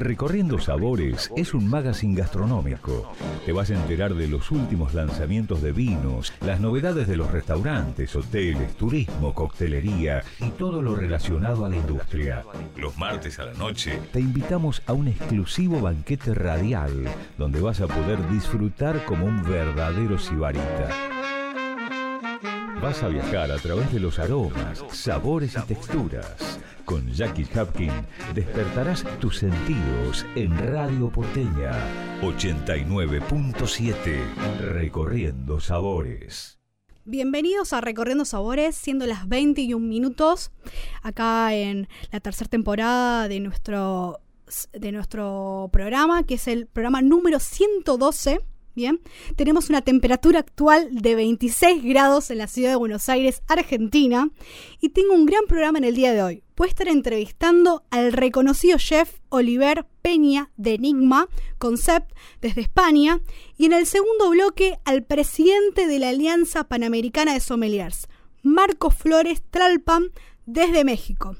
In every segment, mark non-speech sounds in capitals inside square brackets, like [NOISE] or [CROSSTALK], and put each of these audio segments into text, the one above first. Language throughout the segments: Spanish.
Recorriendo Sabores es un magazine gastronómico. Te vas a enterar de los últimos lanzamientos de vinos, las novedades de los restaurantes, hoteles, turismo, coctelería y todo lo relacionado a la industria. Los martes a la noche te invitamos a un exclusivo banquete radial donde vas a poder disfrutar como un verdadero sibarita. Vas a viajar a través de los aromas, sabores y texturas. Con Jackie Hapkin despertarás tus sentidos en Radio Porteña 89.7 Recorriendo Sabores. Bienvenidos a Recorriendo Sabores, siendo las 21 minutos, acá en la tercera temporada de nuestro, de nuestro programa, que es el programa número 112 Bien, tenemos una temperatura actual de 26 grados en la ciudad de Buenos Aires, Argentina, y tengo un gran programa en el día de hoy. Voy a estar entrevistando al reconocido chef Oliver Peña de Enigma Concept desde España, y en el segundo bloque al presidente de la Alianza Panamericana de Sommeliers, Marco Flores Tralpan, desde México.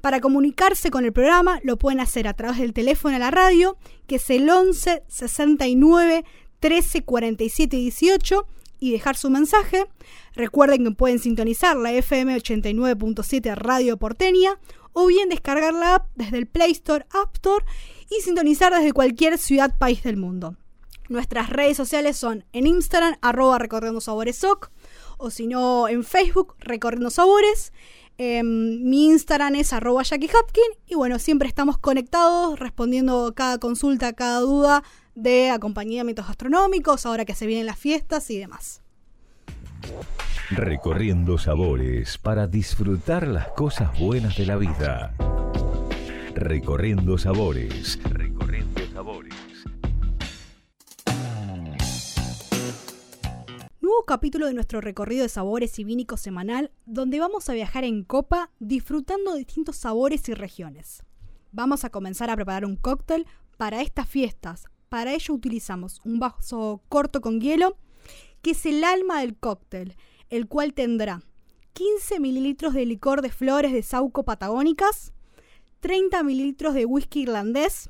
Para comunicarse con el programa lo pueden hacer a través del teléfono a la radio, que es el 11 69 13 47 18 y dejar su mensaje. Recuerden que pueden sintonizar la FM 89.7 Radio Porteña o bien descargar la app desde el Play Store, App Store y sintonizar desde cualquier ciudad, país del mundo. Nuestras redes sociales son en Instagram, arroba recorriendo sabores o si no en Facebook, recorriendo sabores. Em, mi Instagram es arroba Jackie Hopkin y bueno, siempre estamos conectados respondiendo cada consulta, cada duda de acompañamientos gastronómicos, ahora que se vienen las fiestas y demás. Recorriendo sabores para disfrutar las cosas buenas de la vida. Recorriendo sabores. Recorriendo sabores. Nuevo capítulo de nuestro recorrido de sabores y vínicos semanal, donde vamos a viajar en copa disfrutando de distintos sabores y regiones. Vamos a comenzar a preparar un cóctel para estas fiestas, para ello utilizamos un vaso corto con hielo, que es el alma del cóctel, el cual tendrá 15 mililitros de licor de flores de sauco patagónicas, 30 mililitros de whisky irlandés,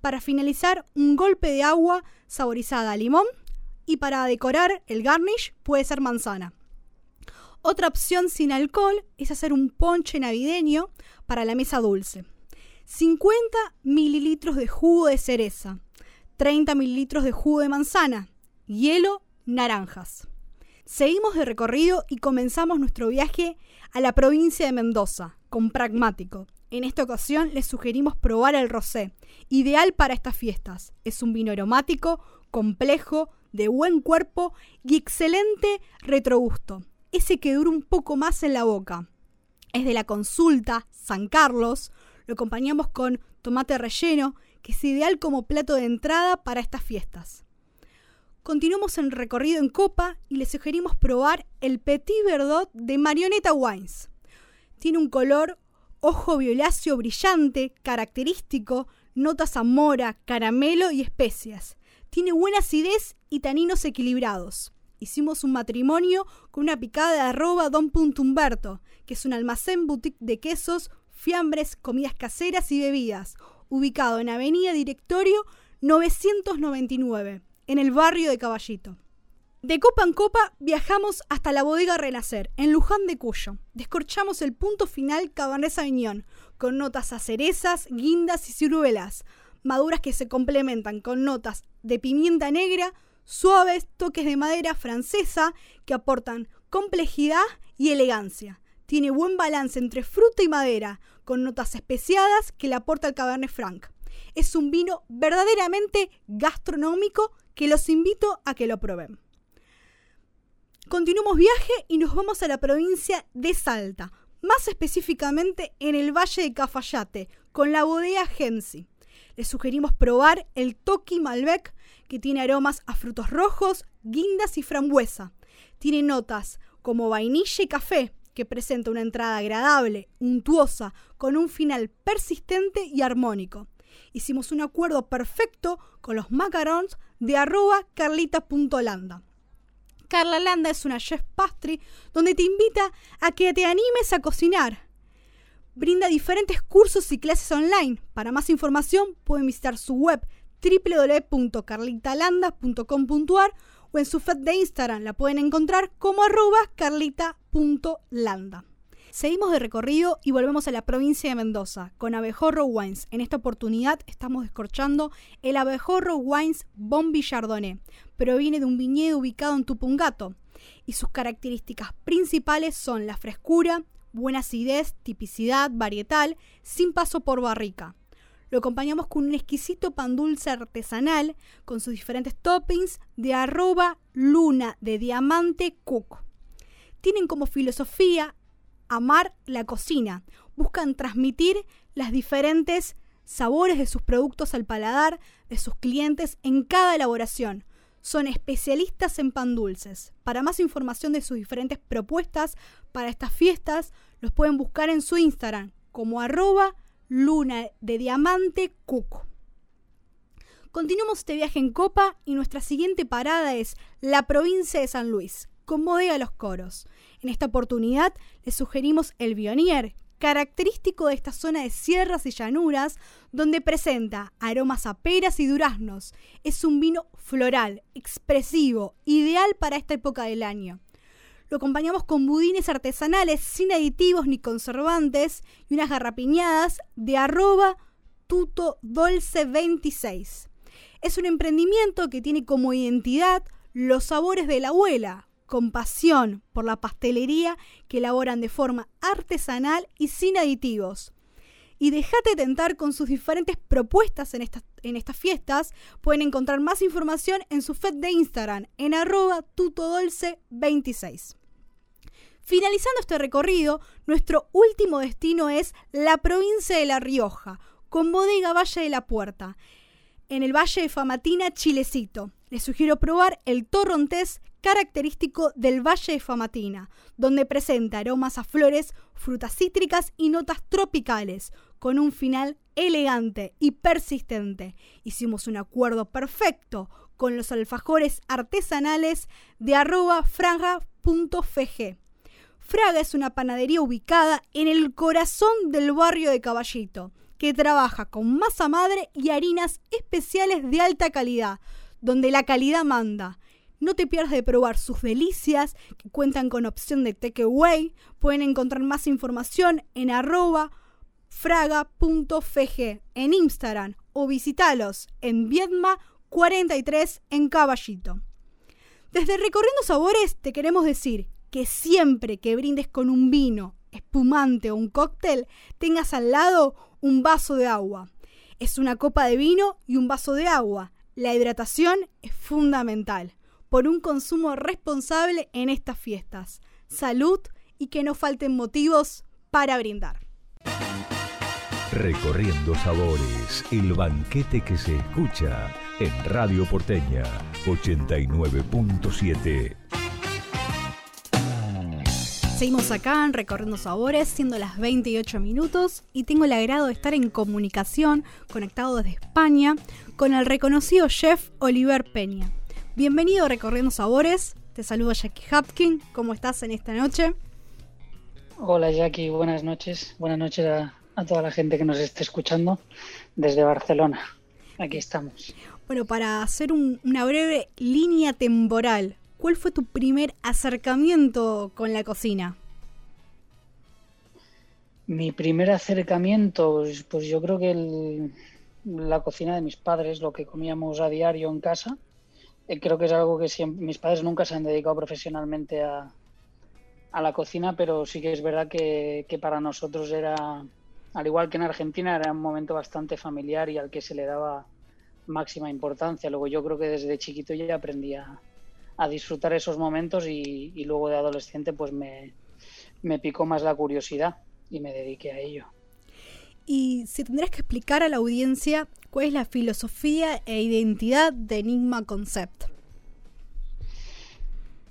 para finalizar un golpe de agua saborizada a limón y para decorar el garnish puede ser manzana. Otra opción sin alcohol es hacer un ponche navideño para la mesa dulce. 50 mililitros de jugo de cereza, 30 mililitros de jugo de manzana, hielo, naranjas. Seguimos de recorrido y comenzamos nuestro viaje a la provincia de Mendoza, con Pragmático. En esta ocasión les sugerimos probar el rosé, ideal para estas fiestas. Es un vino aromático, complejo, de buen cuerpo y excelente retrogusto. Ese que dura un poco más en la boca. Es de la consulta San Carlos. Lo acompañamos con tomate relleno que es ideal como plato de entrada para estas fiestas. Continuamos en recorrido en copa y les sugerimos probar el Petit Verdot de Marioneta Wines. Tiene un color ojo violáceo brillante, característico, notas a mora, caramelo y especias. Tiene buena acidez y taninos equilibrados. Hicimos un matrimonio con una picada de arroba Don Punto que es un almacén boutique de quesos, fiambres, comidas caseras y bebidas, ubicado en Avenida Directorio 999, en el barrio de Caballito. De copa en copa viajamos hasta la bodega Renacer, en Luján de Cuyo. Descorchamos el punto final Cabernet Sauvignon, con notas a cerezas, guindas y ciruelas, maduras que se complementan con notas de pimienta negra, suaves toques de madera francesa que aportan complejidad y elegancia. Tiene buen balance entre fruta y madera, con notas especiadas que le aporta el Cabernet Franc. Es un vino verdaderamente gastronómico que los invito a que lo prueben. Continuamos viaje y nos vamos a la provincia de Salta, más específicamente en el Valle de Cafayate, con la bodega Gensi. Les sugerimos probar el Toki Malbec, que tiene aromas a frutos rojos, guindas y frambuesa. Tiene notas como vainilla y café, que presenta una entrada agradable, untuosa, con un final persistente y armónico. Hicimos un acuerdo perfecto con los macarons de arroba carlita.landa. Carla Landa es una chef pastry donde te invita a que te animes a cocinar. Brinda diferentes cursos y clases online. Para más información pueden visitar su web www.carlitalanda.com.ar o en su feed de Instagram la pueden encontrar como arroba carlita.landa. Seguimos de recorrido y volvemos a la provincia de Mendoza con Abejorro Wines. En esta oportunidad estamos descorchando el Abejorro Wines Bon Villardonné. Proviene de un viñedo ubicado en Tupungato y sus características principales son la frescura, buena acidez, tipicidad, varietal, sin paso por barrica. Lo acompañamos con un exquisito pan dulce artesanal con sus diferentes toppings de arroba luna de diamante cook. Tienen como filosofía amar la cocina. Buscan transmitir las diferentes sabores de sus productos al paladar de sus clientes en cada elaboración. Son especialistas en pan dulces. Para más información de sus diferentes propuestas para estas fiestas, los pueden buscar en su Instagram como arroba luna de diamante cuco. Continuamos este viaje en copa y nuestra siguiente parada es la provincia de San Luis, con bodega Los Coros. En esta oportunidad les sugerimos el Bionier, característico de esta zona de sierras y llanuras, donde presenta aromas a peras y duraznos. Es un vino floral, expresivo, ideal para esta época del año. Lo acompañamos con budines artesanales sin aditivos ni conservantes y unas garrapiñadas de arroba tuto 26. Es un emprendimiento que tiene como identidad los sabores de la abuela, con pasión por la pastelería que elaboran de forma artesanal y sin aditivos. Y déjate tentar con sus diferentes propuestas en estas, en estas fiestas. Pueden encontrar más información en su feed de Instagram en arroba tutodolce26. Finalizando este recorrido, nuestro último destino es la provincia de La Rioja, con bodega Valle de la Puerta, en el Valle de Famatina, Chilecito. Les sugiero probar el torrontés característico del Valle de Famatina, donde presenta aromas a flores, frutas cítricas y notas tropicales, con un final elegante y persistente. Hicimos un acuerdo perfecto con los alfajores artesanales de arroba fraga.fg. Fraga es una panadería ubicada en el corazón del barrio de Caballito, que trabaja con masa madre y harinas especiales de alta calidad, donde la calidad manda. No te pierdas de probar sus delicias, que cuentan con opción de takeaway. Pueden encontrar más información en arroba fraga.fg en Instagram o visitalos en Viedma 43 en Caballito. Desde Recorriendo Sabores te queremos decir que siempre que brindes con un vino, espumante o un cóctel, tengas al lado un vaso de agua. Es una copa de vino y un vaso de agua. La hidratación es fundamental por un consumo responsable en estas fiestas. Salud y que no falten motivos para brindar. Recorriendo sabores, el banquete que se escucha en Radio Porteña 89.7. Seguimos acá en Recorriendo Sabores, siendo las 28 minutos, y tengo el agrado de estar en comunicación, conectado desde España, con el reconocido chef Oliver Peña. Bienvenido a Recorriendo Sabores. Te saludo Jackie Hapkin. ¿Cómo estás en esta noche? Hola Jackie, buenas noches. Buenas noches a, toda la gente que nos esté escuchando desde Barcelona. Aquí estamos. Bueno, para hacer una breve línea temporal, ¿cuál fue tu primer acercamiento con la cocina? Mi primer acercamiento, pues, pues yo creo que la cocina de mis padres, lo que comíamos a diario en casa, eh, creo que es algo que mis padres nunca se han dedicado profesionalmente a, la cocina, pero sí que es verdad que, para nosotros era, al igual que en Argentina, era un momento bastante familiar y al que se le daba máxima importancia. Luego yo creo que desde chiquito ya aprendí a, disfrutar esos momentos y, y, luego de adolescente pues me, me picó más la curiosidad y me dediqué a ello. Y si tendrías que explicar a la audiencia cuál es la filosofía e identidad de Enigma Concept.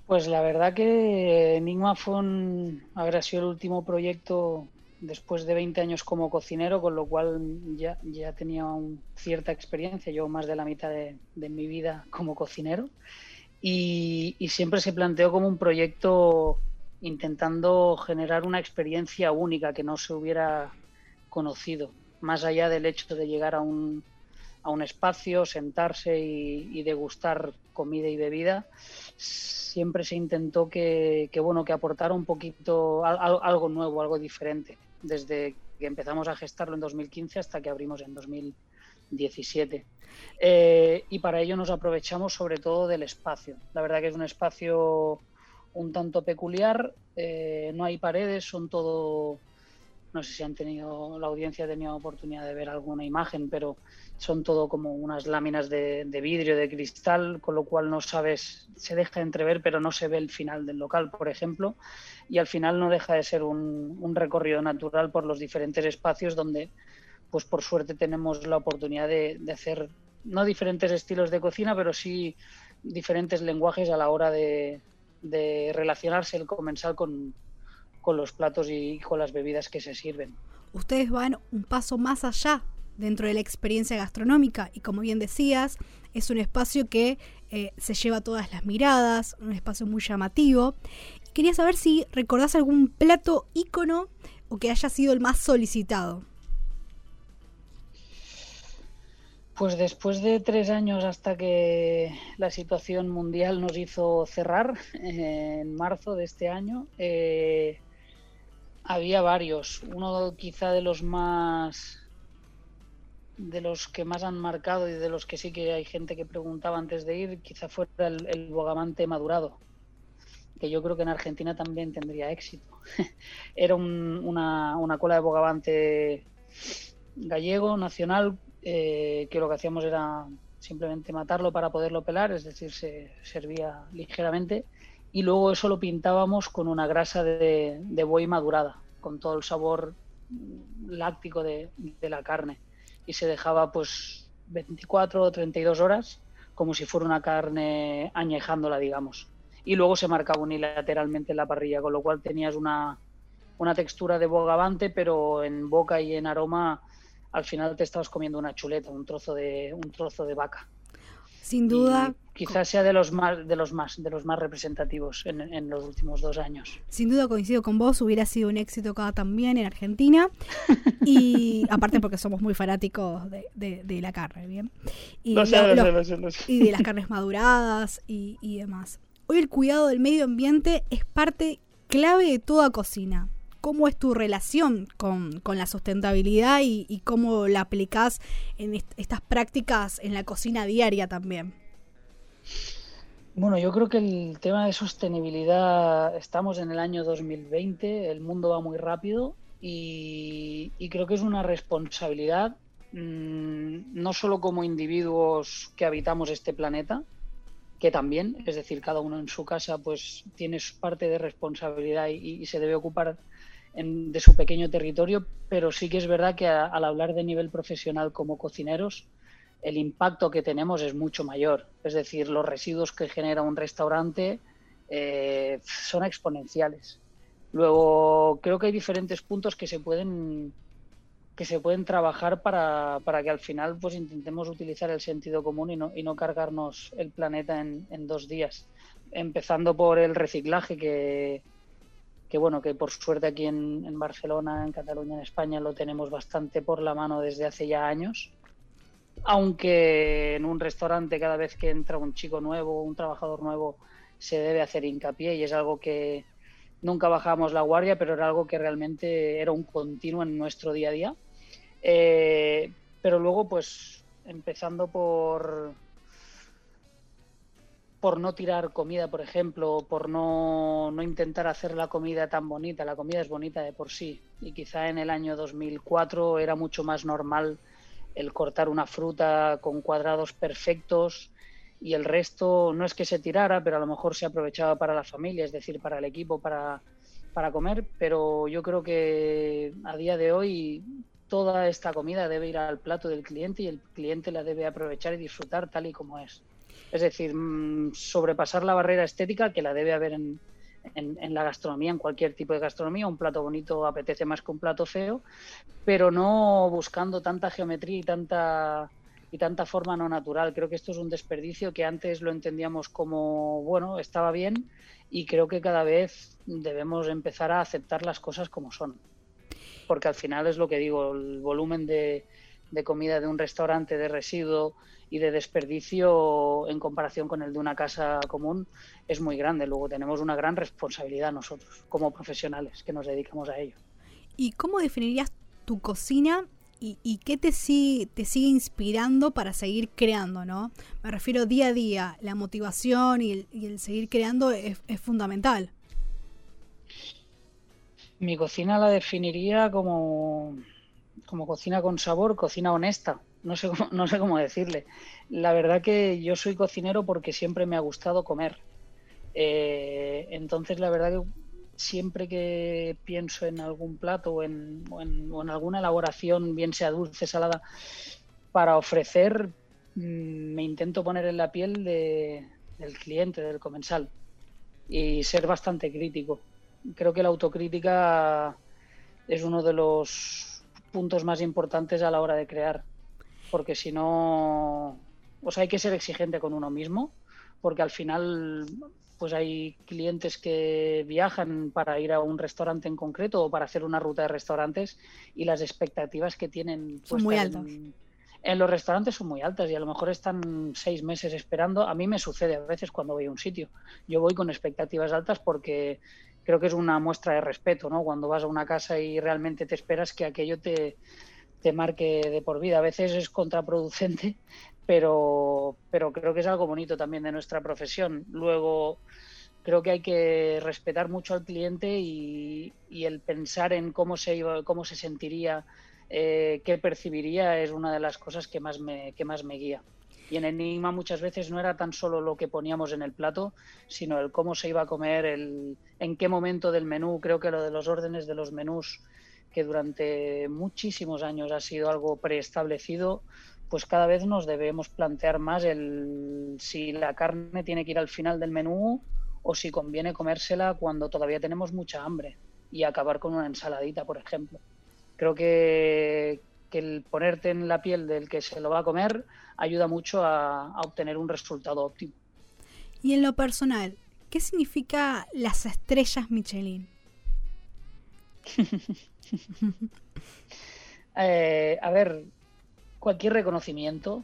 Pues la verdad que Enigma fue un, habrá sido el último proyecto después de 20 años como cocinero, con lo cual ya, ya tenía cierta experiencia, yo más de la mitad de, mi vida como cocinero, y, siempre se planteó como un proyecto intentando generar una experiencia única que no se hubiera conocido, más allá del hecho de llegar a un, a un espacio, sentarse y, degustar comida y bebida, siempre se intentó que, bueno, que aportara un poquito algo nuevo, algo diferente, desde que empezamos a gestarlo en 2015 hasta que abrimos en 2017. Eh, y para ello nos aprovechamos sobre todo del espacio. La verdad que es un espacio un tanto peculiar, eh, no hay paredes, son todo no sé si han tenido, la audiencia ha tenido oportunidad de ver alguna imagen, pero son todo como unas láminas de, vidrio, de cristal, con lo cual no sabes, se deja entrever, pero no se ve el final del local, por ejemplo, y al final no deja de ser un, recorrido natural por los diferentes espacios donde, pues por suerte tenemos la oportunidad de, hacer, no diferentes estilos de cocina, pero sí diferentes lenguajes a la hora de, relacionarse el comensal con, con los platos y con las bebidas que se sirven. Ustedes van un paso más allá dentro de la experiencia gastronómica y como bien decías, es un espacio que eh, se lleva todas las miradas, un espacio muy llamativo. quería saber si recordás algún plato ícono o que haya sido el más solicitado. Pues después de tres años hasta que la situación mundial nos hizo cerrar en marzo de este año, eh, había varios. Uno quizá de los más de los que más han marcado y de los que sí que hay gente que preguntaba antes de ir, quizá fuera el, bogamante madurado, que yo creo que en Argentina también tendría éxito. [LAUGHS] Era una, una, cola de bogavante gallego, nacional, eh, que lo que hacíamos era simplemente matarlo para poderlo pelar, es decir, se servía ligeramente y luego eso lo pintábamos con una grasa de, buey madurada, con todo el sabor láctico de, la carne. Y se dejaba pues 24 o 32 horas como si fuera una carne añejándola, digamos. Y luego se marcaba unilateralmente en la parrilla, con lo cual tenías una, una textura de bogavante, pero en boca y en aroma al final te estabas comiendo una chuleta, un trozo de, un trozo de vaca. Sin duda. quizás sea de los más, de los más, de los más representativos en, los últimos dos años. Sin duda coincido con vos, hubiera sido un éxito acá también en Argentina. [LAUGHS] Y aparte porque somos muy fanáticos de, la carne, ¿bien? Y, y de las carnes maduradas y, y demás. Hoy el cuidado del medio ambiente es parte clave de toda cocina cómo es tu relación con, la sustentabilidad y, cómo la aplicás en estas prácticas en la cocina diaria también. Bueno, yo creo que el tema de sostenibilidad, estamos en el año 2020, el mundo va muy rápido y, creo que es una responsabilidad mm, no solo como individuos que habitamos este planeta, que también, es decir, cada uno en su casa pues tiene parte de responsabilidad y se debe ocupar de su pequeño territorio, pero sí que es verdad que al hablar de nivel profesional como cocineros, el impacto que tenemos es mucho mayor. Es decir, los residuos que genera un restaurante eh, son exponenciales. Luego, creo que hay diferentes puntos que se pueden que se pueden trabajar para, para que al final pues intentemos utilizar el sentido común y no, y no cargarnos el planeta en, en dos días. Empezando por el reciclaje, que, que bueno, que por suerte aquí en, Barcelona, en Cataluña, en España lo tenemos bastante por la mano desde hace ya años. Aunque en un restaurante cada vez que entra un chico nuevo, un trabajador nuevo, se debe hacer hincapié y es algo que nunca bajamos la guardia, pero era algo que realmente era un continuo en nuestro día a día. Eh, pero luego, pues, empezando por, por no tirar comida, por ejemplo, por no, intentar hacer la comida tan bonita. La comida es bonita de por sí y quizá en el año 2004 era mucho más normal el cortar una fruta con cuadrados perfectos y el resto no es que se tirara, pero a lo mejor se aprovechaba para la familia, es decir, para el equipo, para, para comer, pero yo creo que a día de hoy toda esta comida debe ir al plato del cliente y el cliente la debe aprovechar y disfrutar tal y como es. Es decir, mm, sobrepasar la barrera estética que la debe haber en, la gastronomía, en cualquier tipo de gastronomía. Un plato bonito apetece más que un plato feo, pero no buscando tanta geometría y tanta y tanta forma no natural. Creo que esto es un desperdicio que antes lo entendíamos como, bueno, estaba bien y creo que cada vez debemos empezar a aceptar las cosas como son. Porque al final es lo que digo, el volumen de, de comida de un restaurante de residuo y de desperdicio en comparación con el de una casa común es muy grande. Luego tenemos una gran responsabilidad nosotros como profesionales que nos dedicamos a ello. ¿Y cómo definirías tu cocina y, qué te sigue, te sigue inspirando para seguir creando, ¿no? Me refiero día a día, la motivación y el, seguir creando es, es, fundamental. Mi cocina la definiría como, como cocina con sabor, cocina honesta. No sé, cómo, [LAUGHS] no sé cómo decirle. La verdad que yo soy cocinero porque siempre me ha gustado comer. Eh, entonces, la verdad que siempre que pienso en algún plato o en, alguna elaboración, bien sea dulce, salada, para ofrecer, mm, me intento poner en la piel del cliente, del comensal, y ser bastante crítico. Creo que la autocrítica es uno de los puntos más importantes a la hora de crear, porque si no, o sea, hay que ser exigente con uno mismo, porque al final pues hay clientes que viajan para ir a un restaurante en concreto o para hacer una ruta de restaurantes y las expectativas que tienen son muy altas. En, los restaurantes son muy altas y a lo mejor están seis meses esperando. A mí me sucede a veces cuando voy a un sitio. Yo voy con expectativas altas porque creo que es una muestra de respeto, ¿no? Cuando vas a una casa y realmente te esperas que aquello te, marque de por vida. A veces es contraproducente, [LAUGHS] pero, pero creo que es algo bonito también de nuestra profesión. Luego, creo que hay que respetar mucho al cliente y, el pensar en cómo se, iba, cómo se sentiría, eh, qué percibiría, es una de las cosas que más, me, que más me guía. Y en Enigma muchas veces no era tan solo lo que poníamos en el plato, sino el cómo se iba a comer, el, en qué momento del menú. Creo que lo de los órdenes de los menús, que durante muchísimos años ha sido algo preestablecido, pues cada vez nos debemos plantear más el si la carne tiene que ir al final del menú o si conviene comérsela cuando todavía tenemos mucha hambre y acabar con una ensaladita, por ejemplo. Creo que, el ponerte en la piel del que se lo va a comer ayuda mucho a, obtener un resultado óptimo. Y en lo personal, ¿qué significa las estrellas Michelin? [LAUGHS] Eh, a ver, cualquier reconocimiento,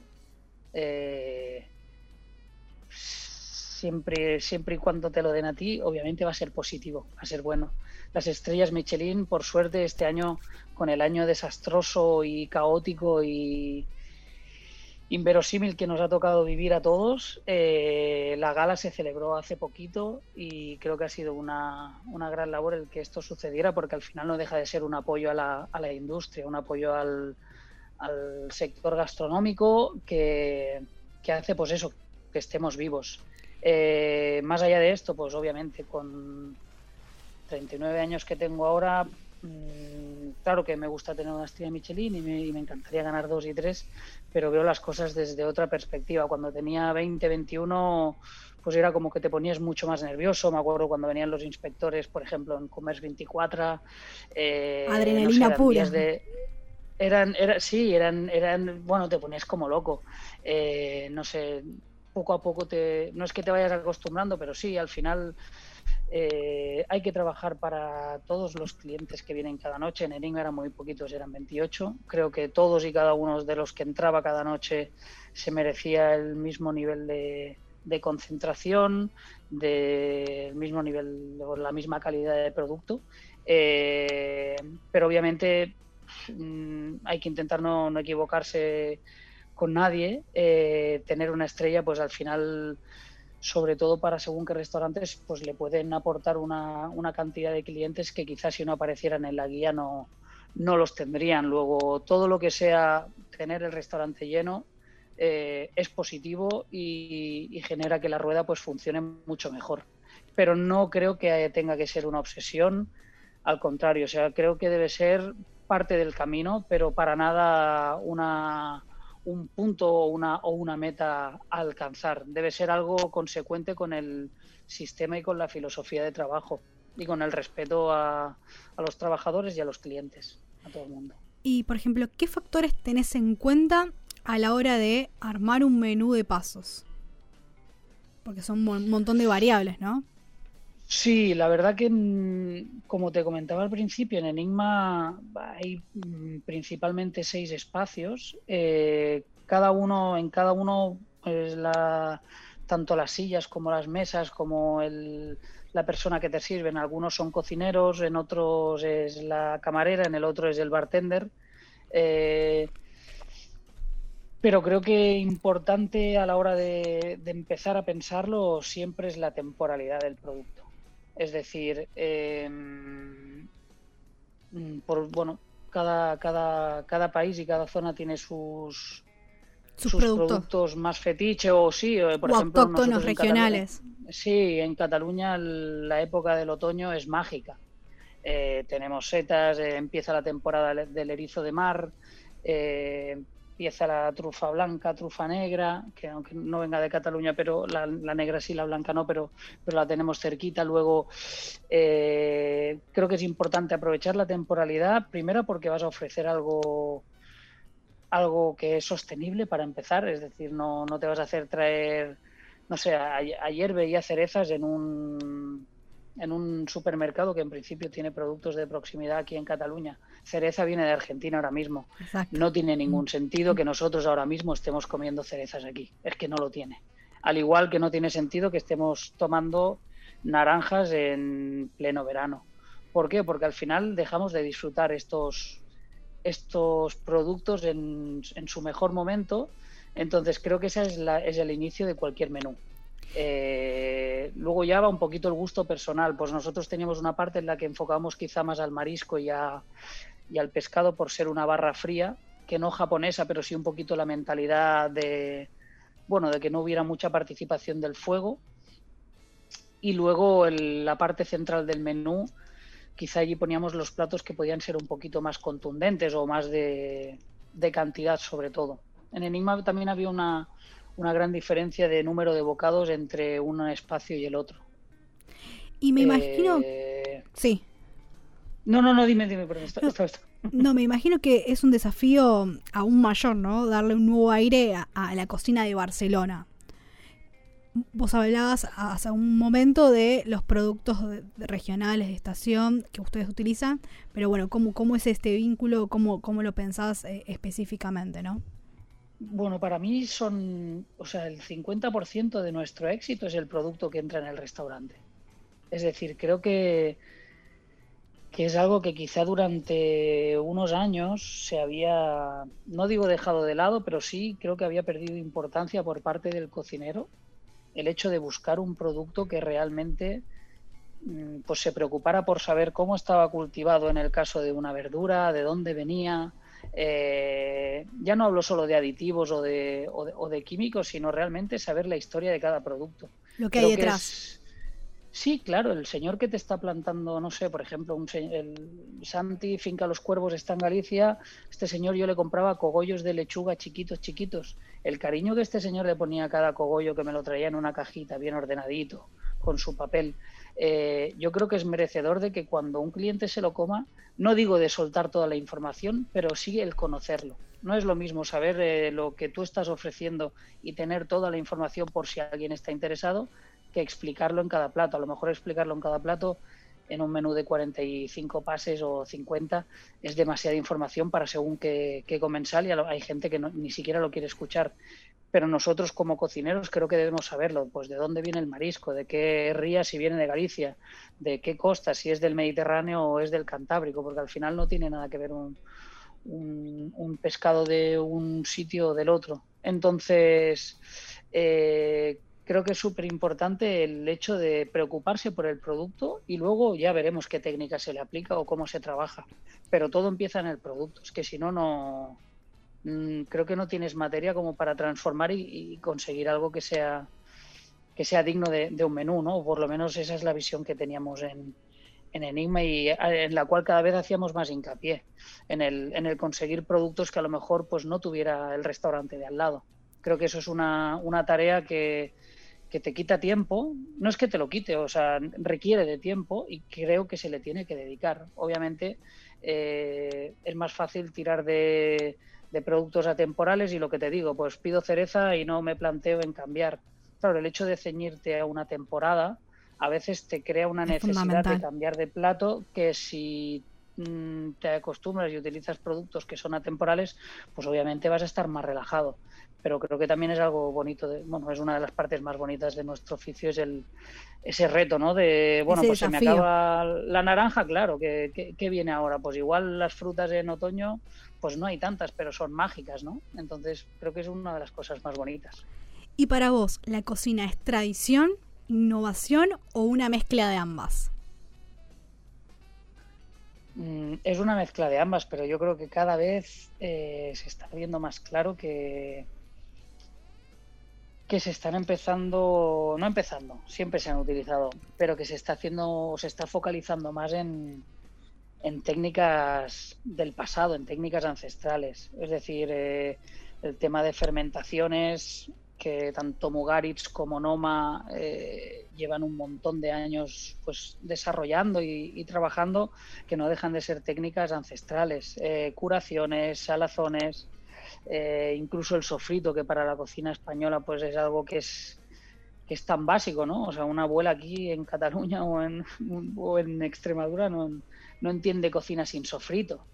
eh, siempre, siempre y cuando te lo den a ti, obviamente va a ser positivo, va a ser bueno. Las estrellas Michelin, por suerte, este año, con el año desastroso y caótico y inverosímil que nos ha tocado vivir a todos, eh, la gala se celebró hace poquito y creo que ha sido una, una, gran labor el que esto sucediera porque al final no deja de ser un apoyo a la, a la industria, un apoyo al, al sector gastronómico que, hace pues eso, que estemos vivos. Eh, más allá de esto, pues obviamente con 39 años que tengo ahora, mm, claro que me gusta tener una estrella Michelin y me, y me, encantaría ganar dos y tres, pero veo las cosas desde otra perspectiva. Cuando tenía 20, 21, pues era como que te ponías mucho más nervioso. Me acuerdo cuando venían los inspectores, por ejemplo, en Commerce 24. Eh, Adrenalina pura. De, eran, era, sí, eran, eran, bueno, te ponías como loco. Eh, no sé, poco a poco te, no es que te vayas acostumbrando, pero sí, al final eh, hay que trabajar para todos los clientes que vienen cada noche. En Enigma eran muy poquitos, eran 28. Creo que todos y cada uno de los que entraba cada noche se merecía el mismo nivel de, de concentración, del mismo nivel, o la misma calidad de producto. Eh, pero obviamente Mm, hay que intentar no, equivocarse con nadie, eh, tener una estrella, pues al final, sobre todo para según qué restaurantes, pues le pueden aportar una, cantidad de clientes que quizás si no aparecieran en la guía no, no los tendrían. Luego, todo lo que sea tener el restaurante lleno eh, es positivo y, y, genera que la rueda pues funcione mucho mejor. Pero no creo que tenga que ser una obsesión, al contrario, o sea, creo que debe ser parte del camino, pero para nada una, un punto o una, o una meta a alcanzar. Debe ser algo consecuente con el sistema y con la filosofía de trabajo y con el respeto a, a los trabajadores y a los clientes, a todo el mundo. Y, por ejemplo, ¿qué factores tenés en cuenta a la hora de armar un menú de pasos? Porque son un montón de variables, ¿no? Sí, la verdad que, mm, como te comentaba al principio, en Enigma hay mm, principalmente seis espacios. Eh, cada uno, en cada uno, pues la, tanto las sillas como las mesas, como el, la persona que te sirve. Algunos son cocineros, en otros es la camarera, en el otro es el bartender. Eh, pero creo que importante a la hora de, empezar a pensarlo siempre es la temporalidad del producto. Es decir, em, por, bueno, cada, cada, cada país y cada zona tiene sus, sus, productos. más fetiche o sí, eh, por ejemplo, autóctonos regionales. sí, en Cataluña la época del otoño es mágica. Eh, tenemos setas, eh, empieza la temporada del erizo de mar, empieza la trufa blanca, trufa negra, que aunque no venga de Cataluña, pero la, negra sí, la blanca no, pero, pero la tenemos cerquita. Luego, eh, creo que es importante aprovechar la temporalidad, primero porque vas a ofrecer algo algo que es sostenible para empezar, es decir, no, no te vas a hacer traer, no sé, ayer veía cerezas en un en un supermercado que en principio tiene productos de proximidad aquí en Cataluña. Cereza viene de Argentina ahora mismo. No tiene ningún sentido que nosotros ahora mismo estemos comiendo cerezas aquí. Es que no lo tiene. Al igual que no tiene sentido que estemos tomando naranjas en pleno verano. ¿Por qué? Porque al final dejamos de disfrutar estos, estos productos en, en su mejor momento. Entonces creo que ese es, la, es el inicio de cualquier menú. Eh, luego ya va un poquito el gusto personal. Pues nosotros teníamos una parte en la que enfocamos quizá más al marisco y, y al pescado por ser una barra fría, que no japonesa, pero sí un poquito la mentalidad de, bueno, de que no hubiera mucha participación del fuego. Y luego la parte central del menú, quizá allí poníamos los platos que podían ser un poquito más contundentes o más de cantidad sobre todo. En Enigma también había una, una gran diferencia de número de bocados entre un espacio y el otro. Y me imagino... Eh, sí. No, no, no, dime, dime, por esto, [LAUGHS] no, me imagino que es un desafío aún mayor, ¿no? Darle un nuevo aire a, la cocina de Barcelona. Vos hablabas hace un momento de los productos regionales de estación que ustedes utilizan, pero bueno, ¿cómo, cómo es este vínculo? ¿Cómo, cómo lo pensás eh, específicamente, no? Bueno, para mí son, o sea, el 50% de nuestro éxito es el producto que entra en el restaurante. Es decir, creo que, que es algo que quizá durante unos años se había, no digo dejado de lado, pero sí creo que había perdido importancia por parte del cocinero el hecho de buscar un producto que realmente mm, pues se preocupara por saber cómo estaba cultivado en el caso de una verdura, de dónde venía, eh, ya no hablo solo de aditivos o de, o de, químicos, sino realmente saber la historia de cada producto. Lo que hay detrás. Sí, claro, el señor que te está plantando, no sé, por ejemplo, un el Santi Finca Los Cuervos está en Galicia, este señor yo le compraba cogollos de lechuga chiquitos, chiquitos. El cariño que este señor le ponía a cada cogollo que me lo traía en una cajita bien ordenadito, con su papel. Eh, yo creo que es merecedor de que cuando un cliente se lo coma, no digo de soltar toda la información, pero sí el conocerlo. No es lo mismo saber eh, lo que tú estás ofreciendo y tener toda la información por si alguien está interesado, que explicarlo en cada plato. A lo mejor explicarlo en cada plato en un menú de 45 pases o 50 es demasiada información para según qué, comensal y hay gente que ni siquiera lo quiere escuchar pero nosotros como cocineros creo que debemos saberlo, pues de dónde viene el marisco, de qué ría si viene de Galicia, de qué costa, si es del Mediterráneo o es del Cantábrico, porque al final no tiene nada que ver un, pescado de un sitio o del otro. Entonces, eh, creo que es súper importante el hecho de preocuparse por el producto y luego ya veremos qué técnica se le aplica o cómo se trabaja. Pero todo empieza en el producto, es que si no, no Mm, creo que no tienes materia como para transformar y, conseguir algo que sea que sea digno de, un menú, ¿no? por lo menos esa es la visión que teníamos en, Enigma y en la cual cada vez hacíamos más hincapié en el, en el conseguir productos que a lo mejor pues no tuviera el restaurante de al lado. Creo que eso es una, tarea que, que te quita tiempo, no es que te lo quite, o sea, requiere de tiempo y creo que se le tiene que dedicar. Obviamente eh, es más fácil tirar de, de productos atemporales y lo que te digo, pues pido cereza y no me planteo en cambiar. Claro, el hecho de ceñirte a una temporada a veces te crea una necesidad de cambiar de plato que si mm, te acostumbras y utilizas productos que son atemporales, pues obviamente vas a estar más relajado. Pero creo que también es algo bonito, de, bueno, es una de las partes más bonitas de nuestro oficio, es el, ese reto, ¿no? De, bueno, pues se me acaba la naranja, claro, ¿qué, qué viene ahora? Pues igual las frutas en otoño, pues no hay tantas, pero son mágicas, ¿no? Entonces creo que es una de las cosas más bonitas. Y para vos, ¿la cocina es tradición innovación o una mezcla de ambas? Mm, es una mezcla de ambas, pero yo creo que cada vez eh, se está viendo más claro que, que se están empezando, no empezando, siempre se han utilizado, pero que se está haciendo, se está focalizando más en, en técnicas del pasado, en técnicas ancestrales. Es decir, eh, el tema de fermentaciones, que tanto Mugaritz como Noma eh, llevan un montón de años pues desarrollando y, trabajando que no dejan de ser técnicas ancestrales, eh, curaciones, salazones, eh, incluso el sofrito que para la cocina española pues es algo que es que es tan básico, ¿no? O sea, una abuela aquí en Cataluña o en, [LAUGHS] o en Extremadura no, no entiende cocina sin sofrito.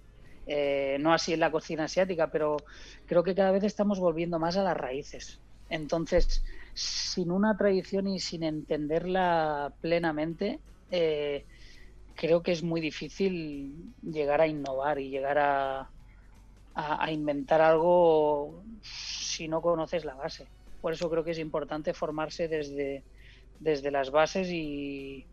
no así en la cocina asiática, pero creo que cada vez estamos volviendo más a las raíces. Entonces, sin una tradición y sin entenderla plenamente, eh, creo que es muy difícil llegar a innovar y llegar a, inventar algo si no conoces la base. Por eso creo que es importante formarse desde, desde las bases y,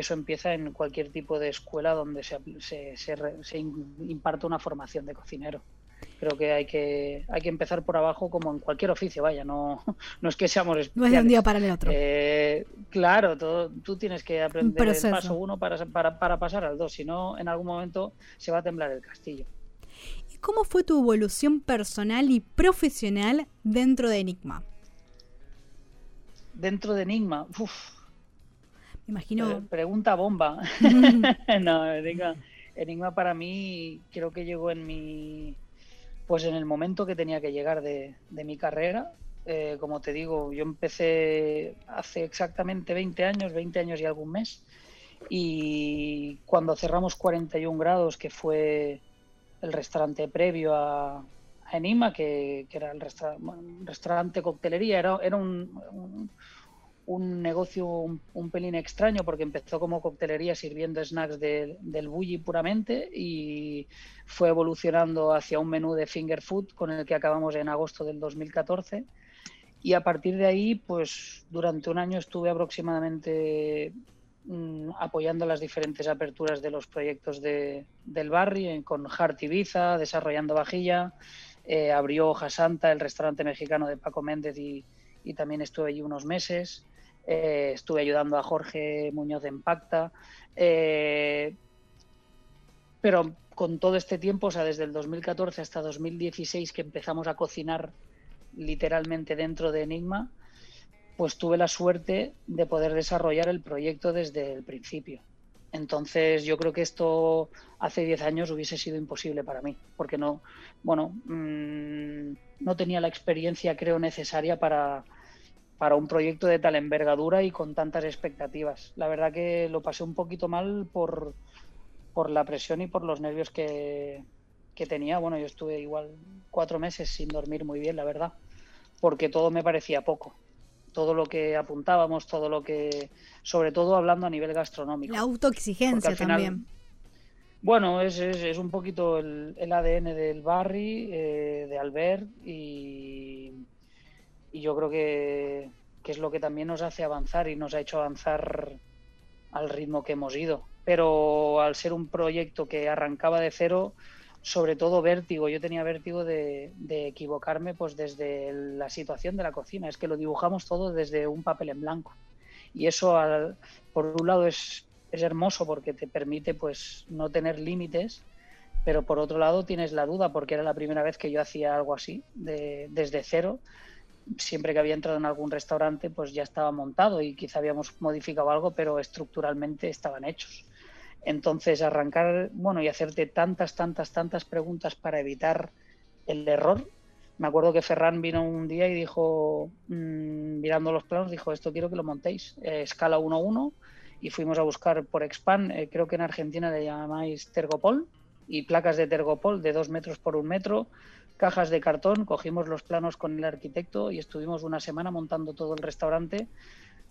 eso empieza en cualquier tipo de escuela donde se, se, se imparte una formación de cocinero creo que hay que hay que empezar por abajo como en cualquier oficio, vaya, no, [LAUGHS] no es que seamos No es de un día para el otro. Eh, claro, tú tienes que aprender el paso uno para, para, para pasar al dos, si no, en algún momento se va a temblar el castillo. ¿Y cómo fue tu evolución personal y profesional dentro de Enigma? Dentro de Enigma, uff. Imagino. Eh, pregunta bomba. [LAUGHS] no, Enigma, Enigma para mí creo que llegó en mi pues en el momento que tenía que llegar de, mi carrera. Eh, como te digo, yo empecé hace exactamente 20 años, 20 años y algún mes, y cuando cerramos 41 grados, que fue el restaurante previo a, Enima, que, era el restaurante coctelería, era, era un, un negocio un, pelín extraño porque empezó como coctelería sirviendo snacks del bully puramente y fue evolucionando hacia un menú de finger food con el que acabamos en agosto del 2014 y a partir de ahí pues durante un año estuve aproximadamente mm, apoyando las diferentes aperturas de los proyectos de, del barrio con Hart Ibiza, desarrollando vajilla, eh, abrió Hoja Santa, el restaurante mexicano de Paco Méndez y, y también estuve allí unos meses. Eh, estuve ayudando a Jorge Muñoz de Impacta. Eh, pero con todo este tiempo, o sea, desde el 2014 hasta 2016 que empezamos a cocinar literalmente dentro de Enigma, pues tuve la suerte de poder desarrollar el proyecto desde el principio. Entonces yo creo que esto hace 10 años hubiese sido imposible para mí, porque no, bueno, mm, no tenía la experiencia creo necesaria para, para un proyecto de tal envergadura y con tantas expectativas. La verdad que lo pasé un poquito mal por, por la presión y por los nervios que, que tenía. Bueno, yo estuve igual cuatro meses sin dormir muy bien, la verdad, porque todo me parecía poco. Todo lo que apuntábamos, todo lo que, sobre todo hablando a nivel gastronómico. La autoexigencia también. Bueno, es, es, un poquito el, ADN del Barry, eh, de Albert y, y yo creo que, es lo que también nos hace avanzar y nos ha hecho avanzar al ritmo que hemos ido. Pero al ser un proyecto que arrancaba de cero, sobre todo vértigo. Yo tenía vértigo de, equivocarme pues desde la situación de la cocina. Es que lo dibujamos todo desde un papel en blanco. Y eso, por un lado, es, es, hermoso porque te permite pues no tener límites, pero por otro lado tienes la duda porque era la primera vez que yo hacía algo así, de, desde cero siempre que había entrado en algún restaurante, pues ya estaba montado y quizá habíamos modificado algo, pero estructuralmente estaban hechos. Entonces, arrancar, bueno, y hacerte tantas, tantas, tantas preguntas para evitar el error. Me acuerdo que Ferran vino un día y dijo, mm, mirando los planos, dijo, esto quiero que lo montéis, eh, escala 1-1, y fuimos a buscar por Expand, eh, creo que en Argentina le llamáis Tergopol, y placas de Tergopol de dos metros por un metro, cajas de cartón, cogimos los planos con el arquitecto y estuvimos una semana montando todo el restaurante,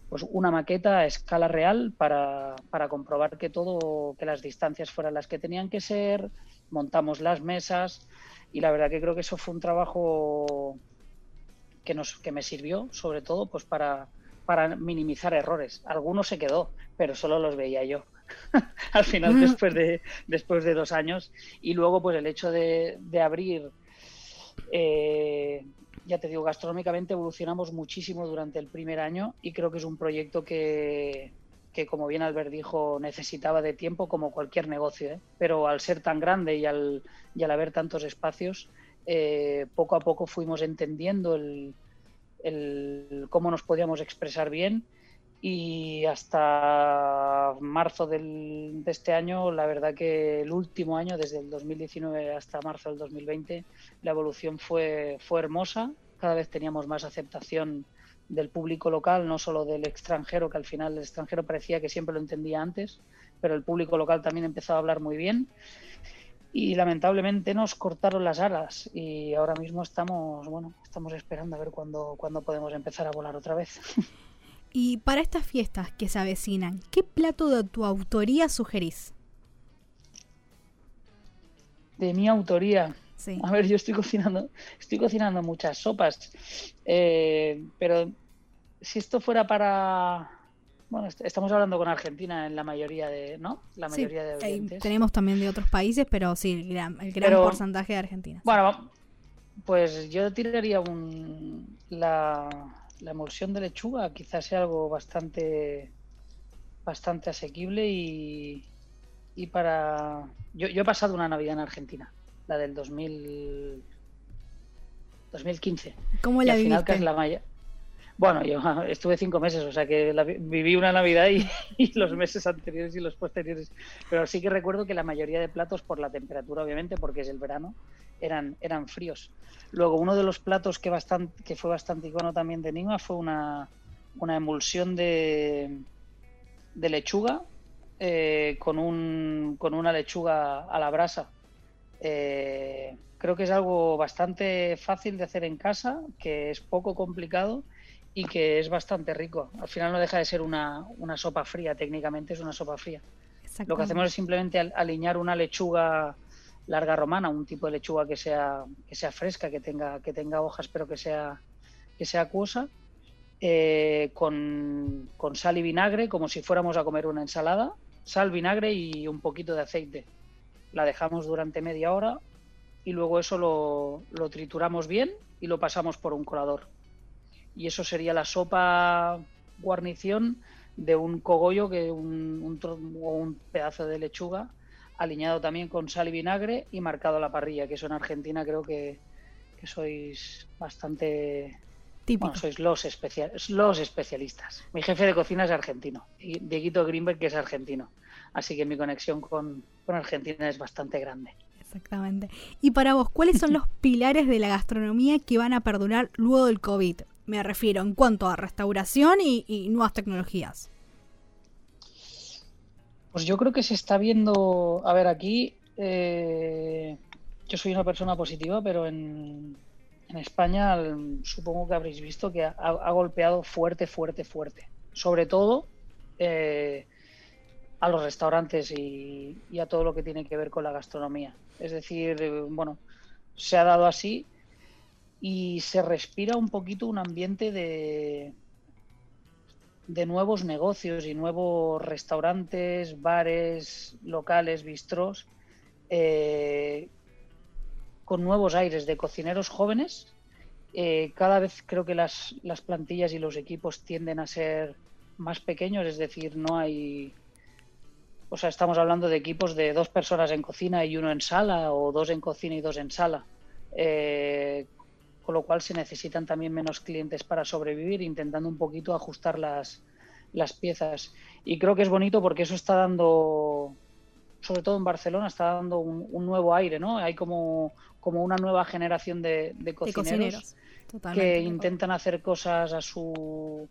pues una maqueta a escala real para, para comprobar que todo, que las distancias fueran las que tenían que ser, montamos las mesas y la verdad que creo que eso fue un trabajo que nos que me sirvió sobre todo pues para para minimizar errores. Algunos se quedó, pero solo los veía yo. [LAUGHS] Al final, después de, después de dos años. Y luego, pues el hecho de, abrir, eh, ya te digo, gastronómicamente evolucionamos muchísimo durante el primer año y creo que es un proyecto que, que como bien Albert dijo, necesitaba de tiempo como cualquier negocio. ¿eh? Pero al ser tan grande y al, y al haber tantos espacios, eh, poco a poco fuimos entendiendo el, cómo nos podíamos expresar bien y hasta marzo del, de este año, la verdad que el último año, desde el 2019 hasta marzo del 2020, la evolución fue, fue hermosa. Cada vez teníamos más aceptación del público local, no solo del extranjero, que al final el extranjero parecía que siempre lo entendía antes, pero el público local también empezó a hablar muy bien y lamentablemente nos cortaron las alas y ahora mismo estamos, bueno, estamos esperando a ver cuándo, cuándo podemos empezar a volar otra vez. [LAUGHS] Y para estas fiestas que se avecinan, ¿qué plato de tu autoría sugerís? De mi autoría. Sí. A ver, yo estoy cocinando, estoy cocinando muchas sopas, eh, pero si esto fuera para, bueno, estamos hablando con Argentina en la mayoría de, ¿no? La mayoría de oyentes. tenemos también de otros países, pero sí, el gran, porcentaje de Argentina. Bueno, pues yo tiraría un, la, emulsión de lechuga, quizás sea algo bastante, bastante asequible y, y para... Yo, yo he pasado una Navidad en Argentina, la del 2000, 2015. ¿Cómo la y al final, que es la maya, bueno, yo [LAUGHS] estuve cinco meses, o sea que viví una Navidad [LAUGHS] y, los meses anteriores y los posteriores. Pero sí que recuerdo que la mayoría de platos, por la temperatura, obviamente, porque es el verano, eran, eran fríos. Luego, uno de los platos que, bastante, que fue bastante icono también de Nima fue una, una emulsión de, de lechuga eh, con, un, con una lechuga a la brasa. Eh, creo que es algo bastante fácil de hacer en casa, que es poco complicado y que es bastante rico. Al final no deja de ser una, sopa fría, técnicamente es una sopa fría. Lo que hacemos es simplemente alinear una lechuga larga romana, un tipo de lechuga que sea, que sea fresca, que tenga, que tenga hojas, pero que sea, que sea acuosa, eh, con, con, sal y vinagre, como si fuéramos a comer una ensalada, sal, vinagre y un poquito de aceite. La dejamos durante media hora y luego eso lo, lo trituramos bien y lo pasamos por un colador y eso sería la sopa guarnición de un cogollo que un, un, o un pedazo de lechuga alineado también con sal y vinagre y marcado a la parrilla, que eso en Argentina creo que, sois bastante... Bueno, sois los, especial, los especialistas. Mi jefe de cocina es argentino, y Dieguito Greenberg que es argentino. Así que mi conexión con, con Argentina es bastante grande. Exactamente. Y para vos, ¿cuáles son [LAUGHS] los pilares de la gastronomía que van a perdurar luego del COVID? Me refiero en cuanto a restauración y, nuevas tecnologías. Pues yo creo que se está viendo, a ver, aquí eh, yo soy una persona positiva, pero en, España supongo que habréis visto que ha, golpeado fuerte, fuerte, fuerte. Sobre todo eh, a los restaurantes y, y, a todo lo que tiene que ver con la gastronomía. Es decir, eh, bueno, se ha dado así y se respira un poquito un ambiente de, de nuevos negocios y nuevos restaurantes, bares, locales, bistros, eh, con nuevos aires de cocineros jóvenes. Eh, cada vez creo que las, las plantillas y los equipos tienden a ser más pequeños, es decir, no hay o sea, estamos hablando de equipos de dos personas en cocina y uno en sala, o dos en cocina y dos en sala. Eh, con lo cual se necesitan también menos clientes para sobrevivir, intentando un poquito ajustar las, las piezas. Y creo que es bonito porque eso está dando sobre todo en Barcelona, está dando un, nuevo aire, ¿no? Hay como, como una nueva generación de, cocineros, que intentan hacer cosas a su,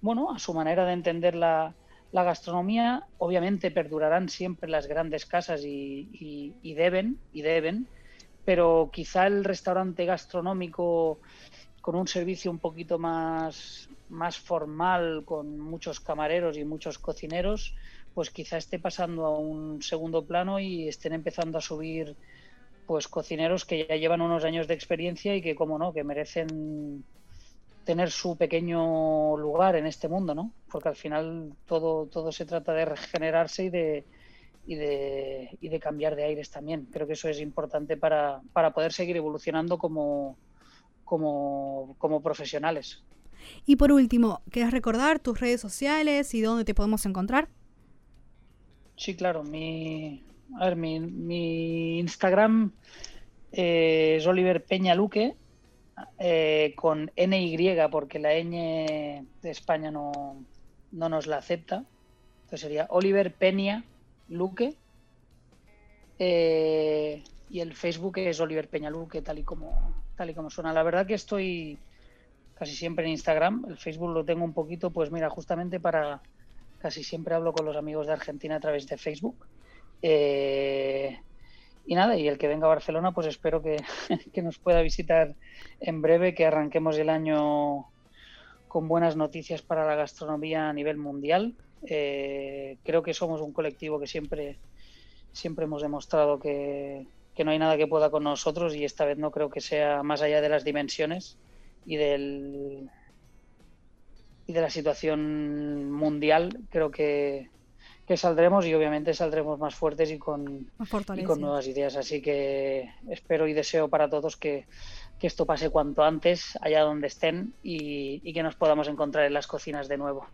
bueno, a su manera de entender la, gastronomía. Obviamente perdurarán siempre las grandes casas y, y deben, y deben, pero quizá el restaurante gastronómico con un servicio un poquito más, más formal, con muchos camareros y muchos cocineros, pues quizá esté pasando a un segundo plano y estén empezando a subir pues cocineros que ya llevan unos años de experiencia y que como no, que merecen tener su pequeño lugar en este mundo, ¿no? Porque al final todo, todo se trata de regenerarse y de, y de, y de cambiar de aires también. Creo que eso es importante para, para poder seguir evolucionando como, como, como profesionales. Y por último, ¿quieres recordar tus redes sociales y dónde te podemos encontrar? Sí, claro. Mi, a ver, mi, mi Instagram eh, es Oliver Peña Luque eh, con NY porque la ñ de España no, no nos la acepta. Entonces sería Oliver Peña Luque. Eh, y el Facebook es Oliver Peña Luque, tal y como, tal y como suena. La verdad que estoy casi siempre en Instagram. El Facebook lo tengo un poquito, pues mira, justamente para casi siempre hablo con los amigos de Argentina a través de Facebook. Eh, y nada, y el que venga a Barcelona, pues espero que, [LAUGHS] nos pueda visitar en breve, que arranquemos el año con buenas noticias para la gastronomía a nivel mundial. Eh, creo que somos un colectivo que siempre, siempre hemos demostrado que, que no hay nada que pueda con nosotros y esta vez no creo que sea más allá de las dimensiones y del y de la situación mundial creo que, saldremos y obviamente saldremos más fuertes y con, con nuevas ideas. Así que espero y deseo para todos que, esto pase cuanto antes, allá donde estén, y, y, que nos podamos encontrar en las cocinas de nuevo.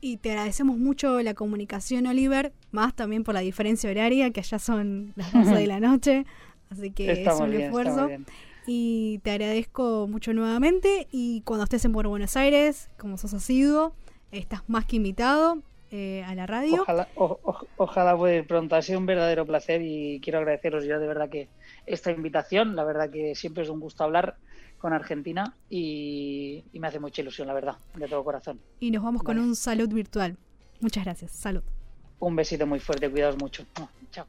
Y te agradecemos mucho la comunicación, Oliver, más también por la diferencia horaria, que allá son las 12 de la [LAUGHS] noche, así que es un esfuerzo. y te agradezco mucho nuevamente y cuando estés en Buenos Aires, como sos asiduo, estás más que invitado eh, a la radio. Ojalá, ojalá pueda ir pronto, ha sido un verdadero placer y quiero agradeceros yo de verdad que esta invitación, la verdad que siempre es un gusto hablar con Argentina y, me hace mucha ilusión, la verdad, de todo corazón. Y nos vamos con un salud virtual. Muchas gracias, salud. Un besito muy fuerte, cuidaos mucho. Chao.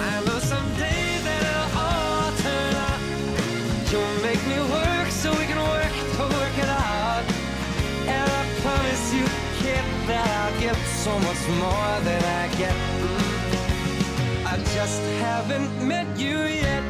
I know someday that it'll all turn up. You'll make me work so we can work to work it out. And I promise you, kid, that I'll give so much more than I get. I just haven't met you yet.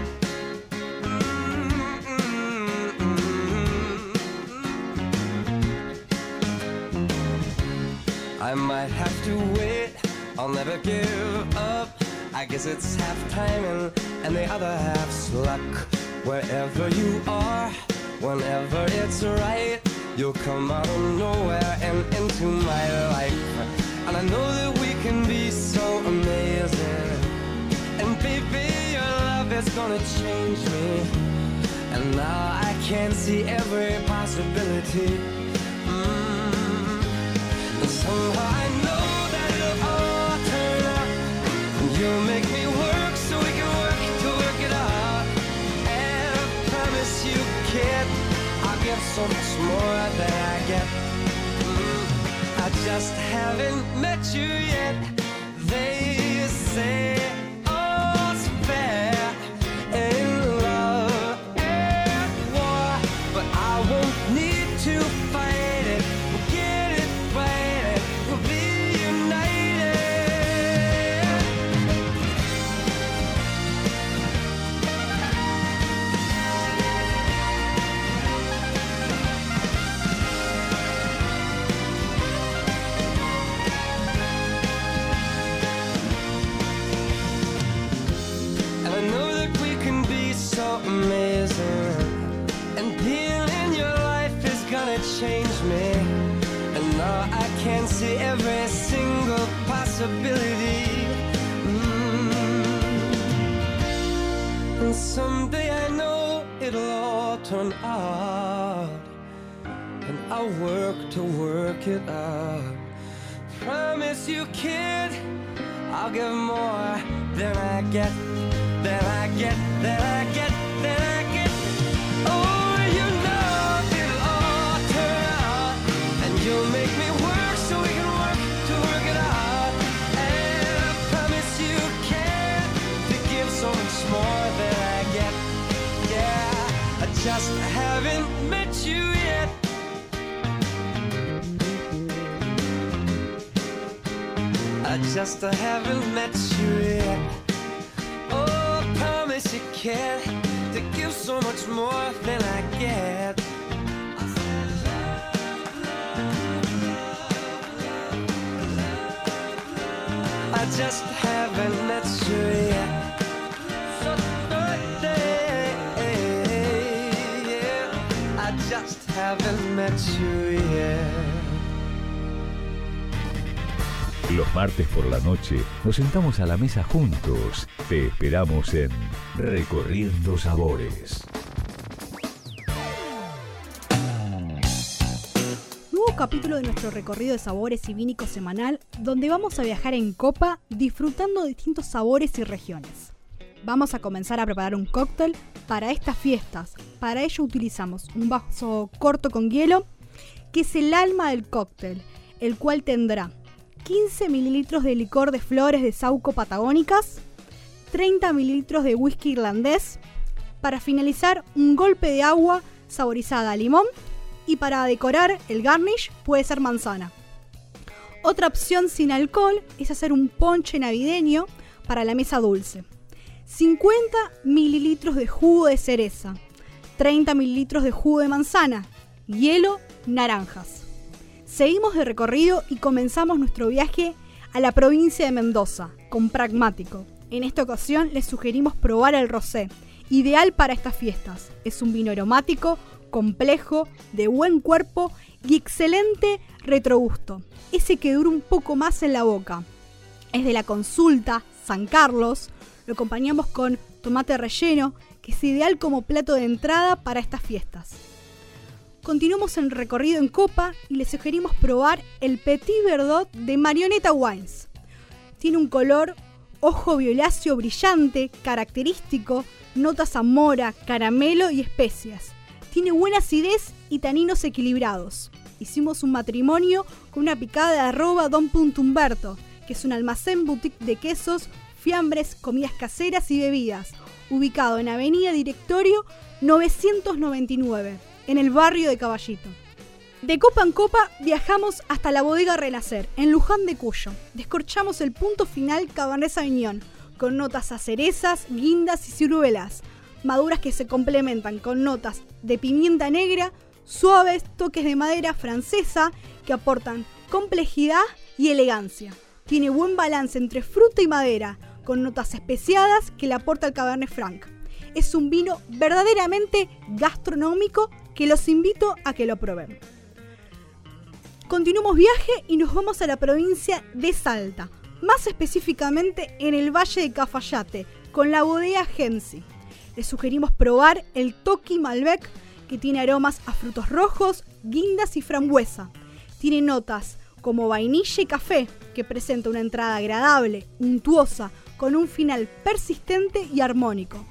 I might have to wait, I'll never give up. I guess it's half timing and the other half's luck. Wherever you are, whenever it's right, you'll come out of nowhere and into my life. And I know that we can be so amazing. And baby, your love is gonna change me. And now I can see every possibility. Mm. And somehow I so much more than I get. Mm. I just haven't met you yet. They say see every single possibility. Mm. And someday I know it'll all turn out. And I'll work to work it out. Promise you, kid, I'll give more than I get, than I get, than I get, just haven't met you yet. I just haven't met you yet. Oh, I promise you can to give so much more than I get. I just haven't met you yet. Haven't met you yet. Los martes por la noche nos sentamos a la mesa juntos. Te esperamos en Recorriendo Sabores. Nuevo capítulo de nuestro recorrido de sabores y vínicos semanal, donde vamos a viajar en copa disfrutando de distintos sabores y regiones. Vamos a comenzar a preparar un cóctel para estas fiestas. Para ello utilizamos un vaso corto con hielo, que es el alma del cóctel, el cual tendrá 15 mililitros de licor de flores de sauco patagónicas, 30 mililitros de whisky irlandés, para finalizar un golpe de agua saborizada a limón y para decorar el garnish puede ser manzana. Otra opción sin alcohol es hacer un ponche navideño para la mesa dulce. 50 mililitros de jugo de cereza, 30 mililitros de jugo de manzana, hielo, naranjas. Seguimos de recorrido y comenzamos nuestro viaje a la provincia de Mendoza con Pragmático. En esta ocasión les sugerimos probar el rosé, ideal para estas fiestas. Es un vino aromático, complejo, de buen cuerpo y excelente retrogusto. Ese que dura un poco más en la boca. Es de la consulta San Carlos. Lo acompañamos con tomate relleno, es ideal como plato de entrada para estas fiestas. Continuamos en recorrido en copa y les sugerimos probar el Petit Verdot de Marioneta Wines. Tiene un color ojo violáceo brillante, característico, notas a mora, caramelo y especias. Tiene buena acidez y taninos equilibrados. Hicimos un matrimonio con una picada de arroba Don Punto que es un almacén boutique de quesos, fiambres, comidas caseras y bebidas, ubicado en Avenida Directorio 999 en el barrio de Caballito. De copa en copa viajamos hasta la bodega Renacer, en Luján de Cuyo. Descorchamos el punto final Cabernet Sauvignon, con notas a cerezas, guindas y ciruelas, maduras que se complementan con notas de pimienta negra, suaves toques de madera francesa que aportan complejidad y elegancia. Tiene buen balance entre fruta y madera, con notas especiadas que le aporta el Cabernet Franc. Es un vino verdaderamente gastronómico que los invito a que lo prueben. Continuamos viaje y nos vamos a la provincia de Salta, más específicamente en el Valle de Cafayate, con la bodega Gensi. Les sugerimos probar el Toki Malbec, que tiene aromas a frutos rojos, guindas y frambuesa. Tiene notas como vainilla y café, que presenta una entrada agradable, untuosa, con un final persistente y armónico.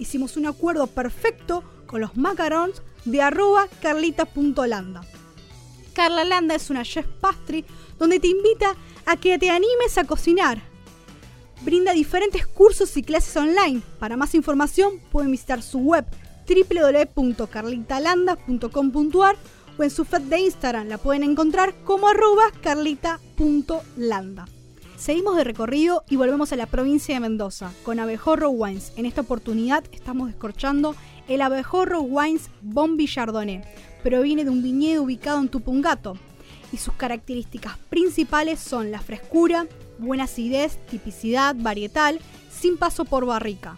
Hicimos un acuerdo perfecto con los macarons de arroba carlita.landa. Carla Landa es una chef pastry donde te invita a que te animes a cocinar. Brinda diferentes cursos y clases online. Para más información pueden visitar su web www.carlitalanda.com.ar o en su feed de Instagram la pueden encontrar como arroba carlita.landa. Seguimos de recorrido y volvemos a la provincia de Mendoza con Abejorro Wines. En esta oportunidad estamos descorchando el Abejorro Wines Bombi Chardonnay. Proviene de un viñedo ubicado en Tupungato y sus características principales son la frescura, buena acidez, tipicidad, varietal, sin paso por barrica.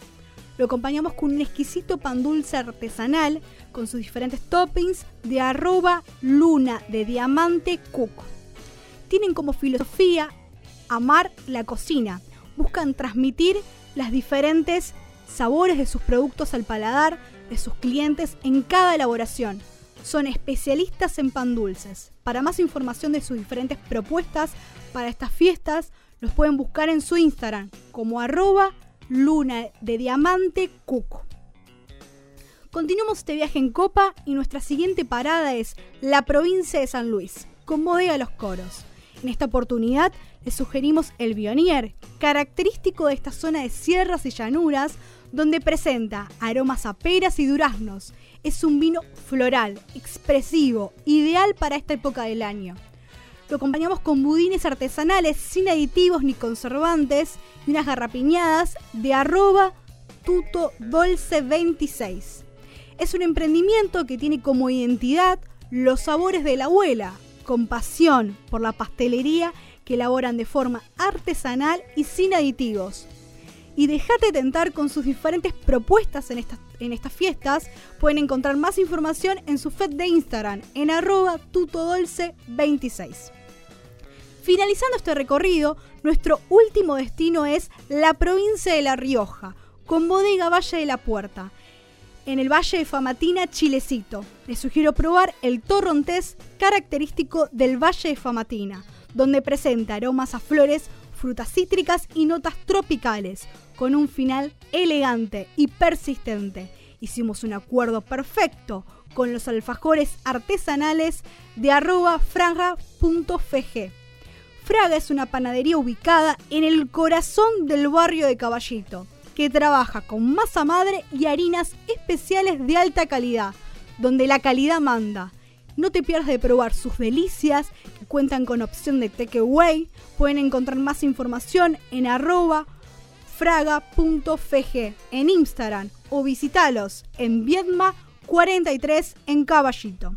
lo acompañamos con un exquisito pan dulce artesanal con sus diferentes toppings de arroba luna de diamante cook. Tienen como filosofía amar la cocina. Buscan transmitir las diferentes sabores de sus productos al paladar de sus clientes en cada elaboración. Son especialistas en pan dulces. Para más información de sus diferentes propuestas para estas fiestas, los pueden buscar en su Instagram como arroba luna de diamante cuco. Continuamos este viaje en Copa y nuestra siguiente parada es la provincia de San Luis, con Bodega Los Coros. En esta oportunidad les sugerimos el Bionier, característico de esta zona de sierras y llanuras, donde presenta aromas a peras y duraznos. Es un vino floral, expresivo, ideal para esta época del año. Lo acompañamos con budines artesanales sin aditivos ni conservantes y unas garrapiñadas de arroba tuto 26. Es un emprendimiento que tiene como identidad los sabores de la abuela, con pasión por la pastelería que elaboran de forma artesanal y sin aditivos. Y déjate tentar con sus diferentes propuestas en estas, en estas fiestas. Pueden encontrar más información en su feed de Instagram en arroba tutodolce26. Finalizando este recorrido, nuestro último destino es la provincia de La Rioja, con bodega Valle de la Puerta en el Valle de Famatina, Chilecito. Les sugiero probar el torrontés característico del Valle de Famatina, donde presenta aromas a flores, frutas cítricas y notas tropicales, con un final elegante y persistente. Hicimos un acuerdo perfecto con los alfajores artesanales de arroba fraga.fg. Fraga es una panadería ubicada en el corazón del barrio de Caballito que trabaja con masa madre y harinas especiales de alta calidad, donde la calidad manda. No te pierdas de probar sus delicias, que cuentan con opción de takeaway. Pueden encontrar más información en arroba fraga.fg en Instagram o visitalos en Viedma 43 en Caballito.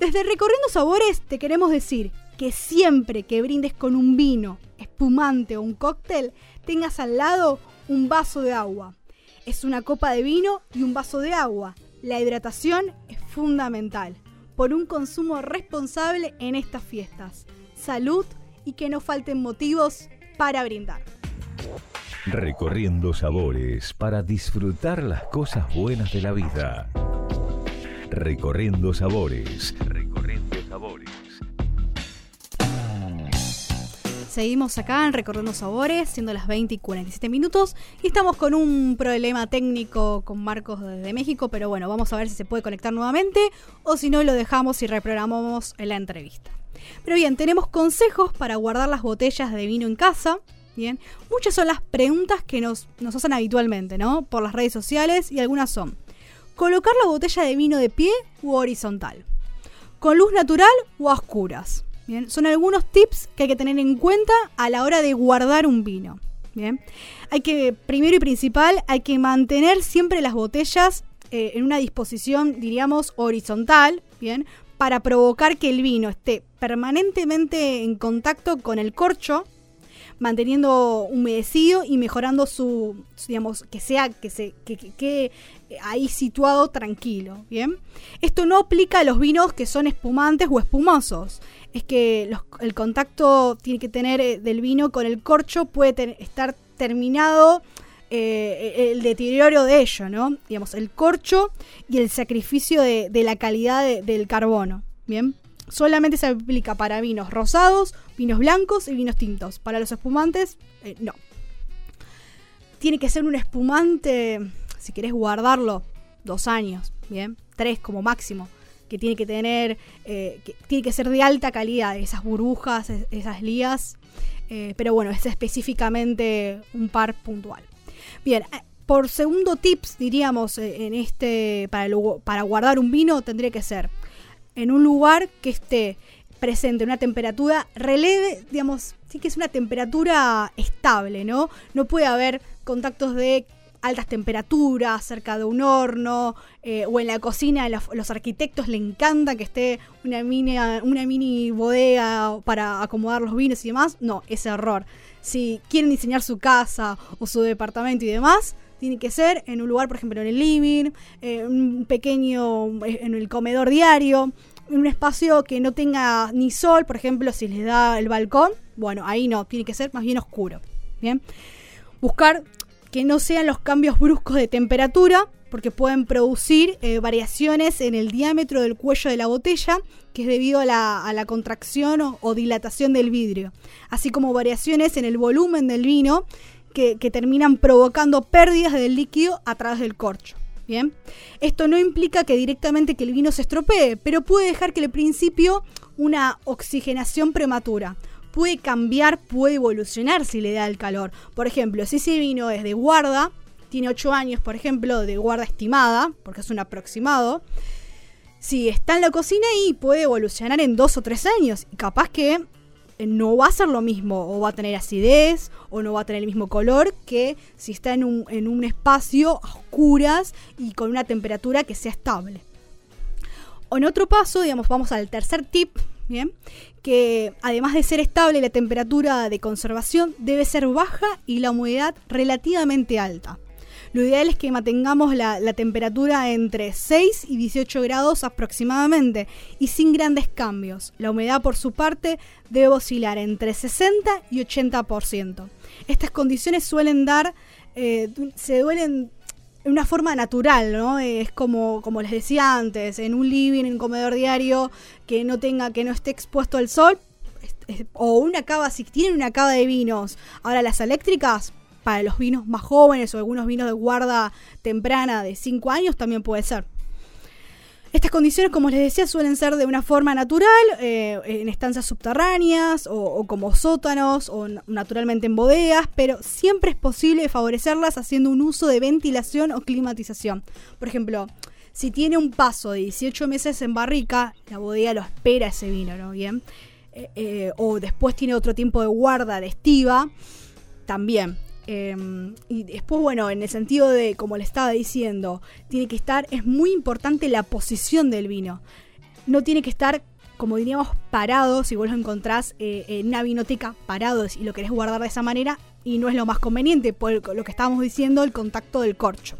Desde Recorriendo Sabores te queremos decir que siempre que brindes con un vino, espumante o un cóctel, tengas al lado un vaso de agua. Es una copa de vino y un vaso de agua. La hidratación es fundamental por un consumo responsable en estas fiestas. Salud y que no falten motivos para brindar. Recorriendo sabores para disfrutar las cosas buenas de la vida. Recorriendo sabores. Recorriendo Seguimos acá en Recorriendo Sabores, siendo las 20 y 47 minutos. Y estamos con un problema técnico con Marcos desde México, pero bueno, vamos a ver si se puede conectar nuevamente o si no lo dejamos y reprogramamos la entrevista. Pero bien, tenemos consejos para guardar las botellas de vino en casa. Bien, muchas son las preguntas que nos, nos hacen habitualmente, ¿no? Por las redes sociales y algunas son: colocar la botella de vino de pie u horizontal, con luz natural o a oscuras Son algunos tips que hay que tener en cuenta a la hora de guardar un vino. Bien, hay que, primero y principal, hay que mantener siempre las botellas eh, en una disposición, diríamos, horizontal, bien, para provocar que el vino esté permanentemente en contacto con el corcho, manteniendo humedecido y mejorando su, digamos, que sea, que se, que, que, ahí situado tranquilo, ¿bien? Esto no aplica a los vinos que son espumantes o espumosos es que el contacto tiene que tener eh, del vino con el corcho puede estar terminado eh, el deterioro de ello, ¿no? Digamos, el corcho y el sacrificio de, la calidad del carbono, ¿bien? Solamente se aplica para vinos rosados, vinos blancos y vinos tintos. Para los espumantes, eh, no. Tiene que ser un espumante, si querés guardarlo, dos años, ¿bien? Tres como máximo que tiene que tener, eh, tiene que ser de alta calidad, esas burbujas, esas lías, eh, pero bueno, es específicamente un par puntual. Bien, eh, por segundo tips, diríamos, en este, para, para guardar un vino, tendría que ser en un lugar que esté presente una temperatura releve, digamos, sí que es una temperatura estable, ¿no? No puede haber contactos de altas temperaturas, cerca de un horno eh, o en la cocina. Los, los, arquitectos le encanta que esté una mini, una mini bodega para acomodar los vinos y demás. No, es error. Si quieren diseñar su casa o su departamento y demás, Tiene que ser en un lugar, por ejemplo, en el living, eh, un pequeño, eh, en el comedor diario, en un espacio que no tenga ni sol, por ejemplo, si les da el balcón, bueno, ahí no, tiene que ser más bien oscuro. Bien. Buscar que no sean los cambios bruscos de temperatura, porque pueden producir eh, variaciones en el diámetro del cuello de la botella, que es debido a la, contracción o, dilatación del vidrio, así como variaciones en el volumen del vino, que, que terminan provocando pérdidas del líquido a través del corcho. Bien, esto no implica que directamente que el vino se estropee, pero puede dejar que al principio una oxigenación prematura puede cambiar, puede evolucionar si le da el calor. Por ejemplo, si ese vino es de guarda, tiene 8 años, por ejemplo, de guarda estimada, porque es un aproximado, si está en la cocina y puede evolucionar en 2 o 3 años. Y capaz que eh, no va a ser lo mismo, o va a tener acidez, o no va a tener el mismo color que si está en un, en un espacio a oscuras y con una temperatura que sea estable. En otro paso, digamos, vamos al tercer tip ¿bien? Que además de ser estable, la temperatura de conservación debe ser baja y la humedad relativamente alta. Lo ideal es que mantengamos la, temperatura entre 6 y 18 grados aproximadamente y sin grandes cambios. La humedad por su parte debe oscilar entre 60 y 80%. Estas condiciones suelen dar, eh, se duelen una forma natural, ¿no? Es como, como les decía antes, en un living, en un comedor diario, que no tenga, que no esté expuesto al sol, o una cava, si tienen una cava de vinos. Ahora las eléctricas, para los vinos más jóvenes o algunos vinos de guarda temprana de 5 años, también puede ser. Estas condiciones, como les decía, suelen ser de una forma natural, eh, en estancias subterráneas o, como sótanos o naturalmente en bodegas, pero siempre es posible favorecerlas haciendo un uso de ventilación o climatización. Por ejemplo, si tiene un paso de 18 meses en barrica, la bodega lo espera ese vino, ¿no? Bien. Eh, eh, o después tiene otro tiempo de guarda de estiva, también. Em, y después, bueno, en el sentido de, como le estaba diciendo, tiene que estar, es muy importante la posición del vino. No tiene que estar, como diríamos, parado, si vos lo encontrás eh, en una vinoteca parado y lo querés guardar de esa manera, y no es lo más conveniente, por lo que estábamos diciendo, el contacto del corcho.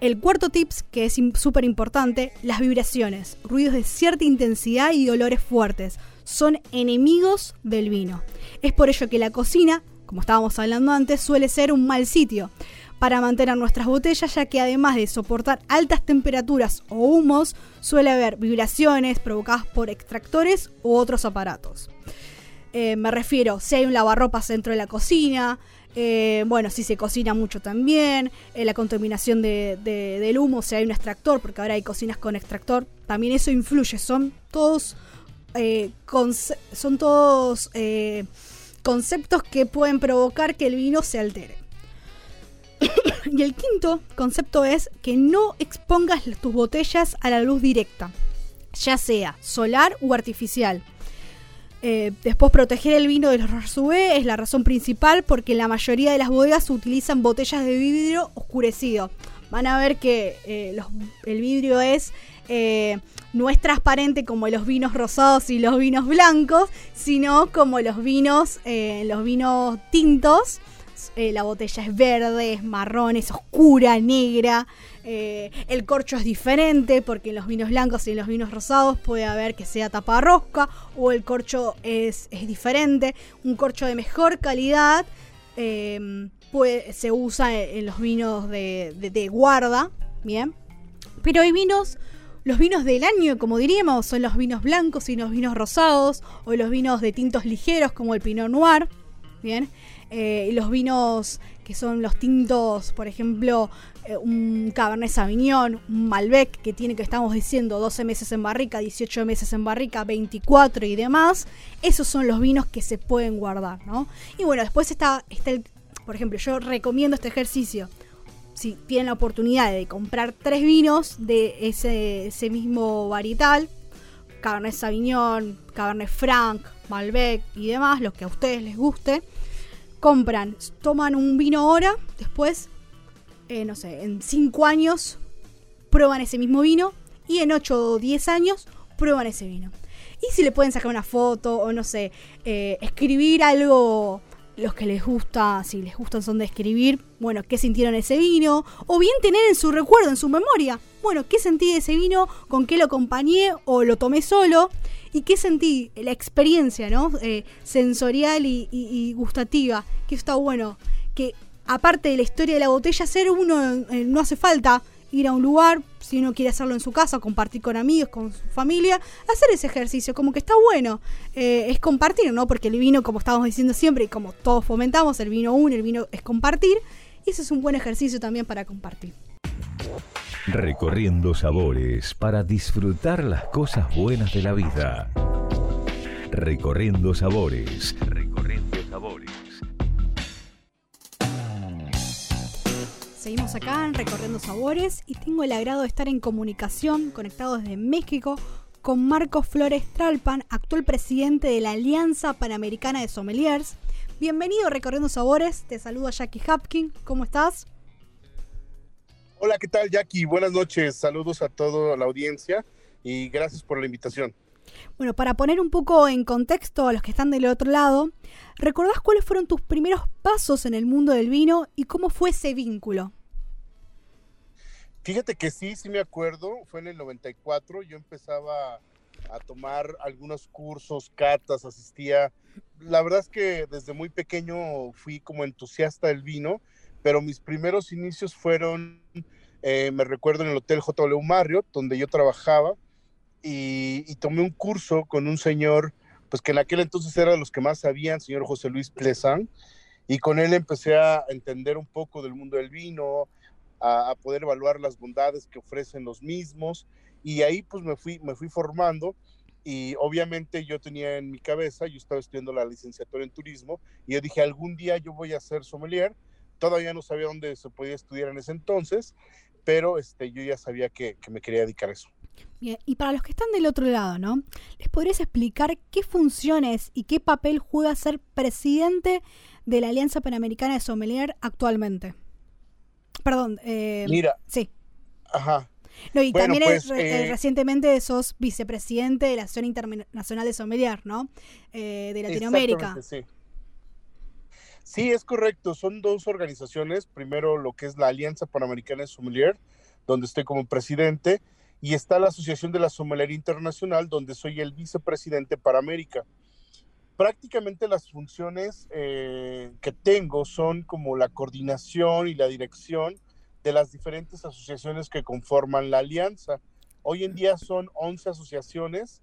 El cuarto tips, que es súper importante, las vibraciones, ruidos de cierta intensidad y olores fuertes, son enemigos del vino. Es por ello que la cocina como estábamos hablando antes, suele ser un mal sitio para mantener nuestras botellas, ya que además de soportar altas temperaturas o humos, suele haber vibraciones provocadas por extractores u otros aparatos. Eh, me refiero si hay un lavarropas dentro de la cocina, eh, bueno, si se cocina mucho también, eh, la contaminación del humo, si hay un extractor, porque ahora hay cocinas con extractor, también eso influye, son todos, son todos conceptos que pueden provocar que el vino se altere. y el quinto concepto es que no expongas tus botellas a la luz directa, ya sea solar o artificial. Eh, después proteger el vino de los rayos UV es la razón principal porque la mayoría de las bodegas utilizan botellas de vidrio oscurecido. Van a ver que eh, el vidrio es eh, no es transparente como los vinos rosados y los vinos blancos, sino como los vinos, eh, los vinos tintos. Eh, la botella es verde, es marrón, es oscura, negra. el corcho es diferente porque en los vinos blancos y en los vinos rosados puede haber que sea taparrosca o el corcho es, diferente. Un corcho de mejor calidad se usa en, los vinos de, de guarda, ¿bien? Pero hay vinos los vinos del año, como diríamos, son los vinos blancos y los vinos rosados, o los vinos de tintos ligeros como el Pinot Noir, ¿bien? Eh, los vinos que son los tintos, por ejemplo, eh, un Cabernet Sauvignon, un Malbec, que tiene que estamos diciendo 12 meses en barrica, 18 meses en barrica, 24 y demás, esos son los vinos que se pueden guardar, ¿no? Y bueno, después está, está el, por ejemplo, yo recomiendo este ejercicio si tienen la oportunidad de comprar tres vinos de ese, mismo varietal, Cabernet Sauvignon, Cabernet Franc, Malbec y demás, los que a ustedes les guste, compran, toman un vino ahora, después, eh, no sé, en cinco años prueban ese mismo vino y en 8 o 10 años prueban ese vino. Y si le pueden sacar una foto o no sé, eh, escribir algo los que les gusta, si les gustan son de escribir, bueno, qué sintieron ese vino, o bien tener en su recuerdo, en su memoria, bueno, qué sentí de ese vino, con qué lo acompañé o lo tomé solo, y qué sentí, la experiencia, ¿no? Eh, sensorial y, gustativa, que está bueno, que aparte de la historia de la botella, ser uno no hace falta ir a un lugar, si uno quiere hacerlo en su casa, compartir con amigos, con su familia, hacer ese ejercicio, como que está bueno, eh, es compartir, ¿no? Porque el vino, como estábamos diciendo siempre y como todos fomentamos, el vino uno, el vino es compartir, y ese es un buen ejercicio también para compartir. Recorriendo sabores para disfrutar las cosas buenas de la vida. Recorriendo sabores. Recorriendo Seguimos acá en Recorriendo Sabores y tengo el agrado de estar en comunicación, conectado desde México, con Marcos Flores Tralpan, actual presidente de la Alianza Panamericana de Sommeliers. Bienvenido a Recorriendo Sabores, te saluda Jackie Hapkin, ¿cómo estás? Hola, ¿qué tal Jackie? Buenas noches, saludos a toda la audiencia y gracias por la invitación. Bueno, para poner un poco en contexto a los que están del otro lado, ¿recordás cuáles fueron tus primeros pasos en el mundo del vino y cómo fue ese vínculo? Fíjate que sí, sí me acuerdo, fue en el 94, yo empezaba a tomar algunos cursos, catas, asistía. La verdad es que desde muy pequeño fui como entusiasta del vino, pero mis primeros inicios fueron, eh, me recuerdo en el Hotel JW Marriott, donde yo trabajaba, y, tomé un curso con un señor, pues que en aquel entonces era de los que más sabían, señor José Luis Plezán, y con él empecé a entender un poco del mundo del vino, a, poder evaluar las bondades que ofrecen los mismos y ahí pues me fui, me fui formando y obviamente yo tenía en mi cabeza, yo estaba estudiando la licenciatura en turismo y yo dije algún día yo voy a ser sommelier, todavía no sabía dónde se podía estudiar en ese entonces, pero este, yo ya sabía que, que me quería dedicar a eso. Bien, y para los que están del otro lado, ¿no? ¿Les podrías explicar qué funciones y qué papel juega ser presidente de la Alianza Panamericana de Sommelier actualmente? Perdón. Eh, Mira. Sí. Ajá. No, y también pues, eh, recientemente sos vicepresidente de la Asociación Internacional de Sommelier, ¿no? Eh, de Latinoamérica. Sí. sí, es correcto. Son dos organizaciones. Primero lo que es la Alianza Panamericana de Sommelier, donde estoy como presidente, y está la Asociación de la Sommelier Internacional, donde soy el vicepresidente para América prácticamente las funciones eh, que tengo son como la coordinación y la dirección de las diferentes asociaciones que conforman la alianza. Hoy en día son 11 asociaciones,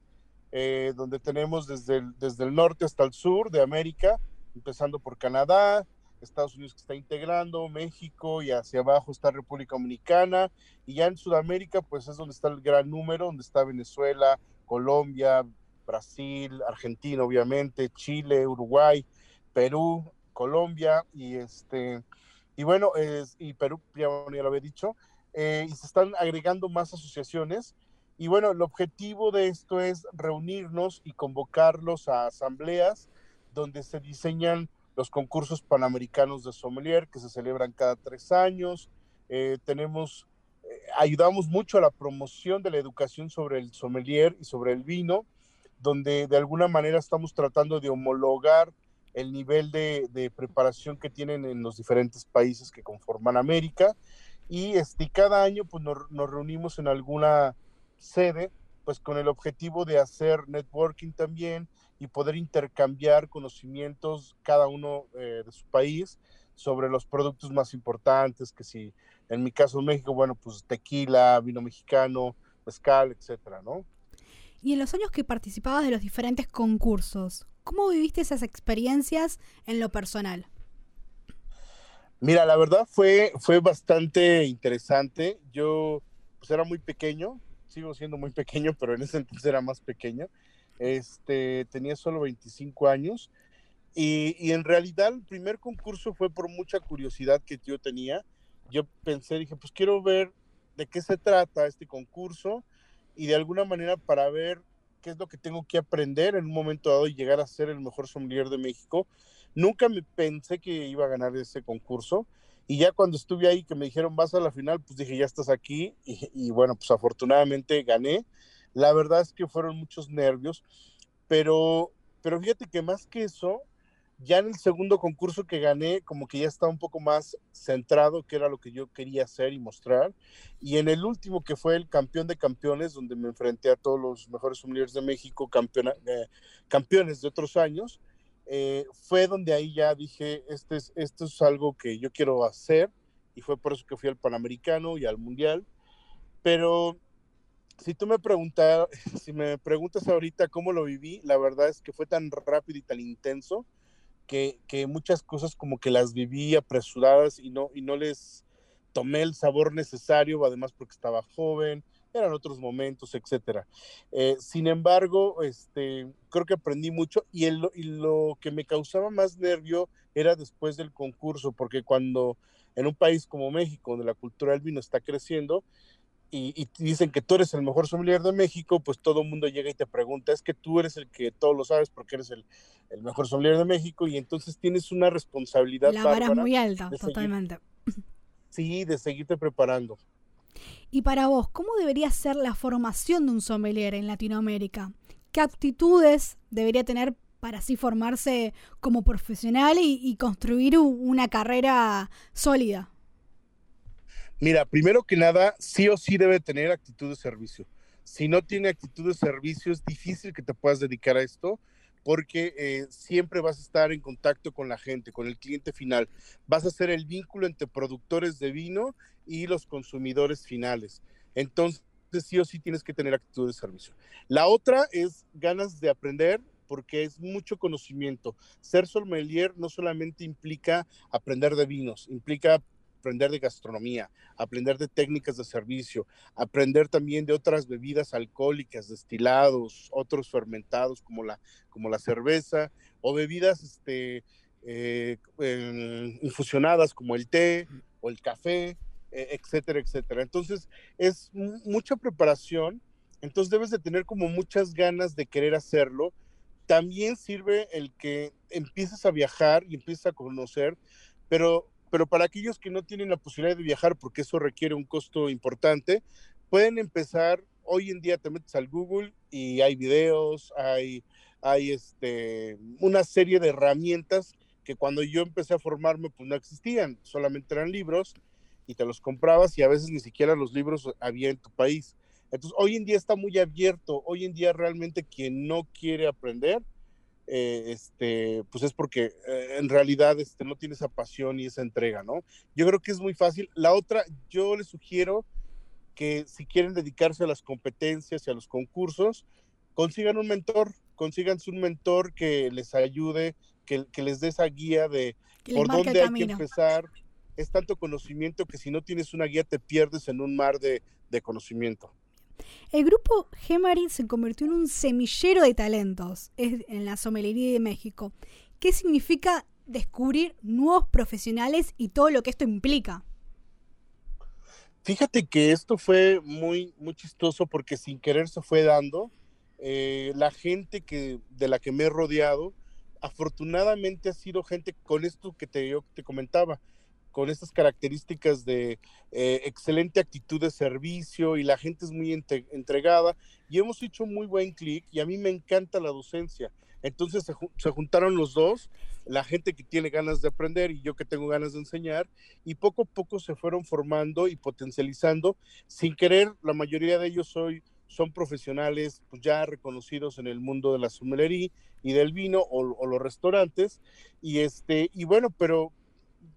eh, donde tenemos desde desde el norte hasta el sur de América, empezando por Canadá, Estados Unidos que está integrando, México y hacia abajo está República Dominicana, y ya en Sudamérica pues es donde está el gran número, donde está Venezuela, Colombia, Brasil, Argentina, obviamente, Chile, Uruguay, Perú, Colombia y este y bueno, es, y Perú, ya, lo había dicho, eh, y se están agregando más asociaciones. Y bueno, el objetivo de esto es reunirnos y convocarlos a asambleas donde se diseñan los concursos panamericanos de sommelier que se celebran cada tres años. Eh, tenemos, eh, ayudamos mucho a la promoción de la educación sobre el sommelier y sobre el vino donde de alguna manera estamos tratando de homologar el nivel de, preparación que tienen en los diferentes países que conforman América. Y este, cada año pues, nos, reunimos en alguna sede, pues con el objetivo de hacer networking también y poder intercambiar conocimientos cada uno eh, de su país sobre los productos más importantes, que si en mi caso en México, bueno, pues tequila, vino mexicano, mezcal, etcétera, ¿no? Y en los años que participabas de los diferentes concursos, ¿cómo viviste esas experiencias en lo personal? Mira, la verdad fue, fue bastante interesante. Yo pues era muy pequeño, sigo siendo muy pequeño, pero en ese entonces era más pequeño. Este, tenía solo 25 años y, en realidad el primer concurso fue por mucha curiosidad que yo tenía. Yo pensé, dije, pues quiero ver de qué se trata este concurso y de alguna manera para ver qué es lo que tengo que aprender en un momento dado y llegar a ser el mejor sommelier de México. Nunca me pensé que iba a ganar ese concurso y ya cuando estuve ahí que me dijeron vas a la final, pues dije ya estás aquí y, bueno, pues afortunadamente gané. La verdad es que fueron muchos nervios, pero, pero fíjate que más que eso, Ya en el segundo concurso que gané, como que ya estaba un poco más centrado, que era lo que yo quería hacer y mostrar. Y en el último, que fue el campeón de campeones, donde me enfrenté a todos los mejores sommeliers de México, eh, campeones de otros años, eh, fue donde ahí ya dije, este es, esto es algo que yo quiero hacer. Y fue por eso que fui al Panamericano y al Mundial. Pero si tú me preguntas, [LAUGHS] si me preguntas ahorita cómo lo viví, la verdad es que fue tan rápido y tan intenso que, muchas cosas como que las viví apresuradas y no, y no les tomé el sabor necesario, además porque estaba joven, eran otros momentos, etcétera. Eh, sin embargo, este, creo que aprendí mucho y, y lo que me causaba más nervio era después del concurso, porque cuando en un país como México, donde la cultura del vino está creciendo, y, dicen que tú eres el mejor sommelier de México, pues todo el mundo llega y te pregunta, es que tú eres el que todo lo sabes porque eres el, mejor sommelier de México y entonces tienes una responsabilidad. La vara es muy alta, totalmente. [CLEARS THROAT] sí, de seguirte preparando. Y para vos, ¿cómo debería ser la formación de un sommelier en Latinoamérica? ¿Qué aptitudes debería tener para así formarse como profesional y construir una carrera sólida? Mira, primero que nada, sí o sí debe tener actitud de servicio. Si no tiene actitud de servicio, es difícil que te puedas dedicar a esto porque eh, siempre vas a estar en contacto con la gente, con el cliente final. Vas a ser el vínculo entre productores de vino y los consumidores finales. Entonces, sí o sí tienes que tener actitud de servicio. La otra es ganas de aprender porque es mucho conocimiento. Ser sommelier no solamente implica aprender de vinos, implica aprender de gastronomía, aprender de técnicas de servicio, aprender también de otras bebidas alcohólicas, destilados, otros fermentados como la, como la cerveza, o bebidas este, eh, infusionadas como el té o el café, e, etcétera, etcétera. Entonces, es mucha preparación, entonces debes de tener como muchas ganas de querer hacerlo. También sirve el que empieces a viajar y empieces a conocer, pero pero para aquellos que no tienen la posibilidad de viajar, porque eso requiere un costo importante, pueden empezar, hoy en día te metes al Google y hay videos, hay, hay este, una serie de herramientas que cuando yo empecé a formarme pues no existían, solamente eran libros y te los comprabas y a veces ni siquiera los libros había en tu país. Entonces, hoy en día está muy abierto, hoy en día realmente quien no quiere aprender, eh, este, pues es porque eh, en realidad este, no tiene esa pasión y esa entrega, ¿no? Yo creo que es muy fácil. La otra, yo les sugiero que si quieren dedicarse a las competencias y a los concursos, consigan un mentor, consigan un mentor que les ayude, que, les dé esa guía de por dónde hay que empezar. Es tanto conocimiento que si no tienes una guía te pierdes en un mar de, de conocimiento. El grupo Gemari se convirtió en un semillero de talentos en la sommelería de México. ¿Qué significa descubrir nuevos profesionales y todo lo que esto implica? Fíjate que esto fue muy, muy chistoso porque sin querer se fue dando. Eh, la gente que, de la que me he rodeado, afortunadamente ha sido gente con esto que te, yo te comentaba, con estas características de eh, excelente actitud de servicio y la gente es muy entregada y hemos hecho muy buen clic y a mí me encanta la docencia. Entonces se, juntaron los dos, la gente que tiene ganas de aprender y yo que tengo ganas de enseñar, y poco a poco se fueron formando y potencializando. Sin querer, la mayoría de ellos hoy son profesionales pues, ya reconocidos en el mundo de la somelería y del vino o, o, los restaurantes. Y, este, y bueno, pero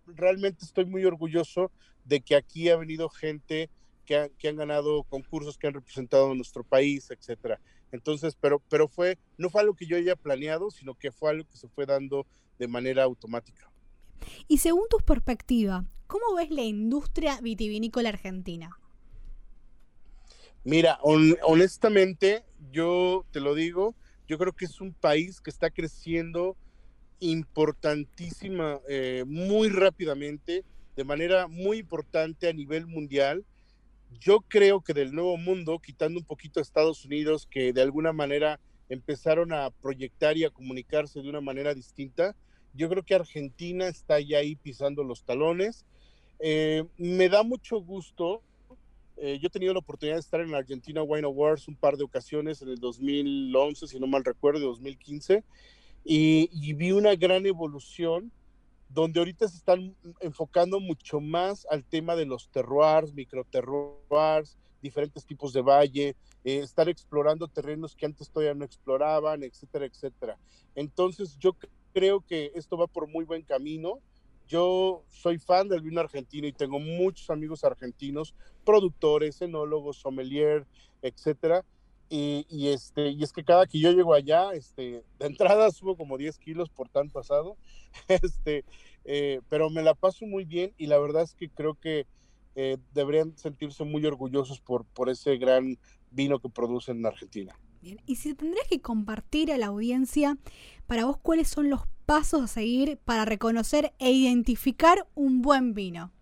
realmente estoy muy orgulloso de que aquí ha venido gente que, han ganado concursos, que han representado a nuestro país, etcétera. Entonces, pero, pero fue, no fue algo que yo haya planeado, sino que fue algo que se fue dando de manera automática. Y según tu perspectiva, ¿cómo ves la industria vitivinícola argentina? Mira, honestamente, yo te lo digo, yo creo que es un país que está creciendo importantísima, eh, muy rápidamente, de manera muy importante a nivel mundial. Yo creo que del nuevo mundo, quitando un poquito a Estados Unidos, que de alguna manera empezaron a proyectar y a comunicarse de una manera distinta, yo creo que Argentina está ya ahí pisando los talones. Eh, me da mucho gusto. Eh, yo he tenido la oportunidad de estar en Argentina Wine Awards un par de ocasiones en el 2011, si no mal recuerdo, 2015 y, vi una gran evolución donde ahorita se están enfocando mucho más al tema de los terroirs, microterroirs, diferentes tipos de valle, eh, estar explorando terrenos que antes todavía no exploraban, etcétera, etcétera. Entonces yo creo que esto va por muy buen camino. Yo soy fan del vino argentino y tengo muchos amigos argentinos, productores, enólogos, sommelier, etcétera. Y, este, y es que cada que yo llego allá, este, de entrada subo como 10 kilos por tan pasado, [LAUGHS] este, eh, pero me la paso muy bien y la verdad es que creo que eh, deberían sentirse muy orgullosos por, por ese gran vino que producen en Argentina. Bien, y si tendrías que compartir a la audiencia, para vos, ¿cuáles son los pasos a seguir para reconocer e identificar un buen vino?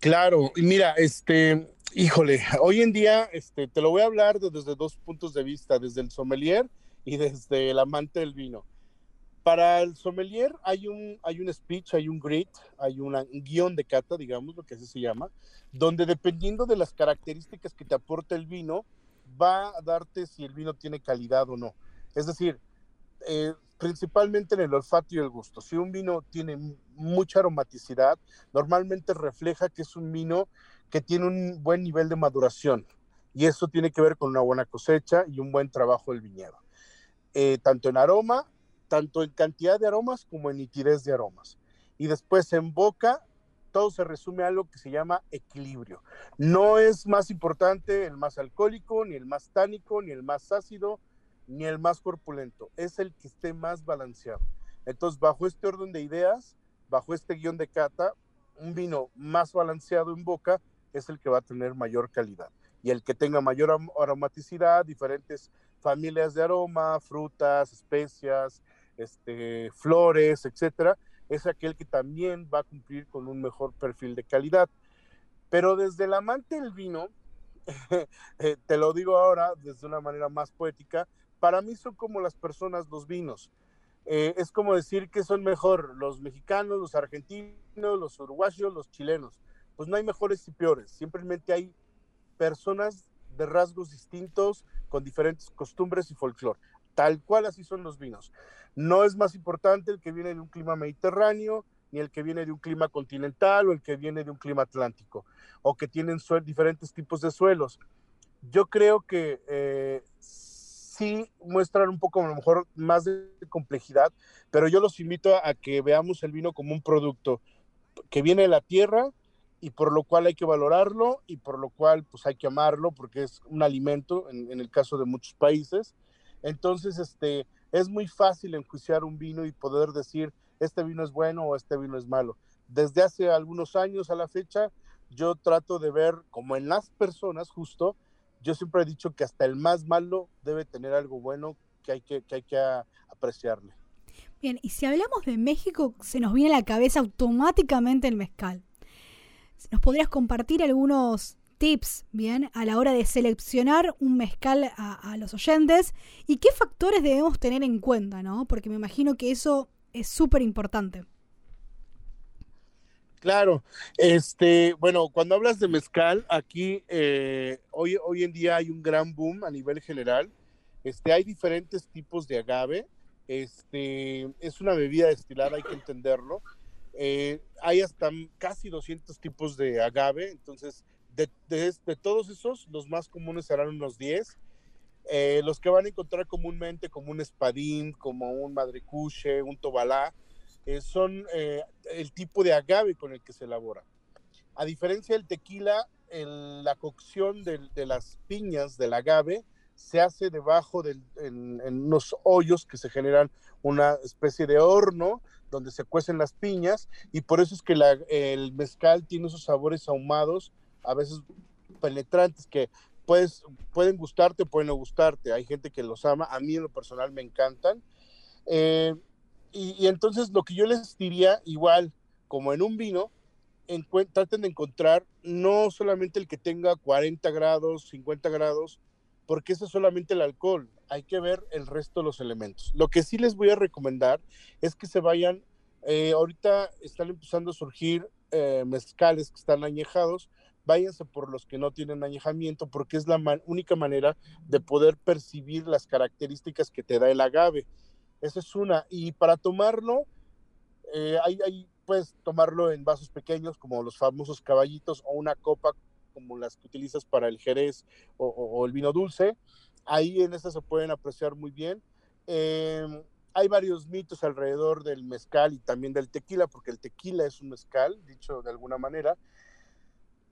Claro, y mira, este, Híjole, hoy en día este, te lo voy a hablar desde dos puntos de vista, desde el sommelier y desde el amante del vino. Para el sommelier hay un, hay un speech, hay un grid, hay un guion de cata, digamos, lo que así se llama, donde dependiendo de las características que te aporta el vino, va a darte si el vino tiene calidad o no. Es decir, eh, principalmente en el olfato y el gusto. Si un vino tiene mucha aromaticidad, normalmente refleja que es un vino que tiene un buen nivel de maduración y eso tiene que ver con una buena cosecha y un buen trabajo del viñedo, eh, tanto en aroma, tanto en cantidad de aromas como en nitidez de aromas. Y después en boca, todo se resume a algo que se llama equilibrio. No es más importante el más alcohólico, ni el más tánico, ni el más ácido, ni el más corpulento. Es el que esté más balanceado. Entonces, bajo este orden de ideas, bajo este guion de cata, un vino más balanceado en boca es el que va a tener mayor calidad. Y el que tenga mayor aromaticidad, diferentes familias de aroma, frutas, especias, este, flores, etcétera, es aquel que también va a cumplir con un mejor perfil de calidad. Pero desde el amante del vino, [LAUGHS] eh, te lo digo ahora desde una manera más poética, para mí son como las personas los vinos. Eh, es como decir que son mejor los mexicanos, los argentinos, los uruguayos, los chilenos pues no hay mejores y peores, simplemente hay personas de rasgos distintos, con diferentes costumbres y folclore. Tal cual así son los vinos. No es más importante el que viene de un clima mediterráneo, ni el que viene de un clima continental o el que viene de un clima atlántico, o que tienen diferentes tipos de suelos. Yo creo que eh, sí muestran un poco a lo mejor más de complejidad, pero yo los invito a que veamos el vino como un producto que viene de la tierra, y por lo cual hay que valorarlo y por lo cual pues hay que amarlo porque es un alimento en, el caso de muchos países. Entonces, este, es muy fácil enjuiciar un vino y poder decir este vino es bueno o este vino es malo. Desde hace algunos años a la fecha, yo trato de ver como en las personas justo, yo siempre he dicho que hasta el más malo debe tener algo bueno que hay que, que, hay que apreciarle. Bien, y si hablamos de México, se nos viene a la cabeza automáticamente el mezcal. ¿Nos podrías compartir algunos tips, bien, a la hora de seleccionar un mezcal a, los oyentes y qué factores debemos tener en cuenta, ¿no? Porque me imagino que eso es súper importante. Claro, este, bueno, cuando hablas de mezcal, aquí eh, hoy, hoy en día hay un gran boom a nivel general. Este, hay diferentes tipos de agave. Este, es una bebida destilada, hay que entenderlo. Eh, hay hasta casi 200 tipos de agave, entonces de, todos esos, los más comunes serán unos 10. Eh, los que van a encontrar comúnmente como un espadín, como un madrecuche, un tobalá, eh, son el tipo de agave con el que se elabora. A diferencia del tequila, la cocción de, de, las piñas del agave se hace debajo de, en, en, unos hoyos que se generan una especie de horno donde se cuecen las piñas y por eso es que el mezcal tiene esos sabores ahumados, a veces penetrantes, que puedes, pueden gustarte pueden no gustarte. Hay gente que los ama, a mí en lo personal me encantan. Eh, y, entonces lo que yo les diría, igual como en un vino, traten de encontrar no solamente el que tenga 40 grados, 50 grados, porque eso es solamente el alcohol hay que ver el resto de los elementos. Lo que sí les voy a recomendar es que se vayan, eh, ahorita están empezando a surgir eh, mezcales que están añejados, váyanse por los que no tienen añejamiento, porque es la única manera de poder percibir las características que te da el agave. Esa es una. Y para tomarlo, eh, hay, puedes tomarlo en vasos pequeños, como los famosos caballitos, o una copa como las que utilizas para el jerez o, el vino dulce. Ahí en estas se pueden apreciar muy bien. Em, hay varios mitos alrededor del mezcal y también del tequila, porque el tequila es un mezcal, dicho de alguna manera.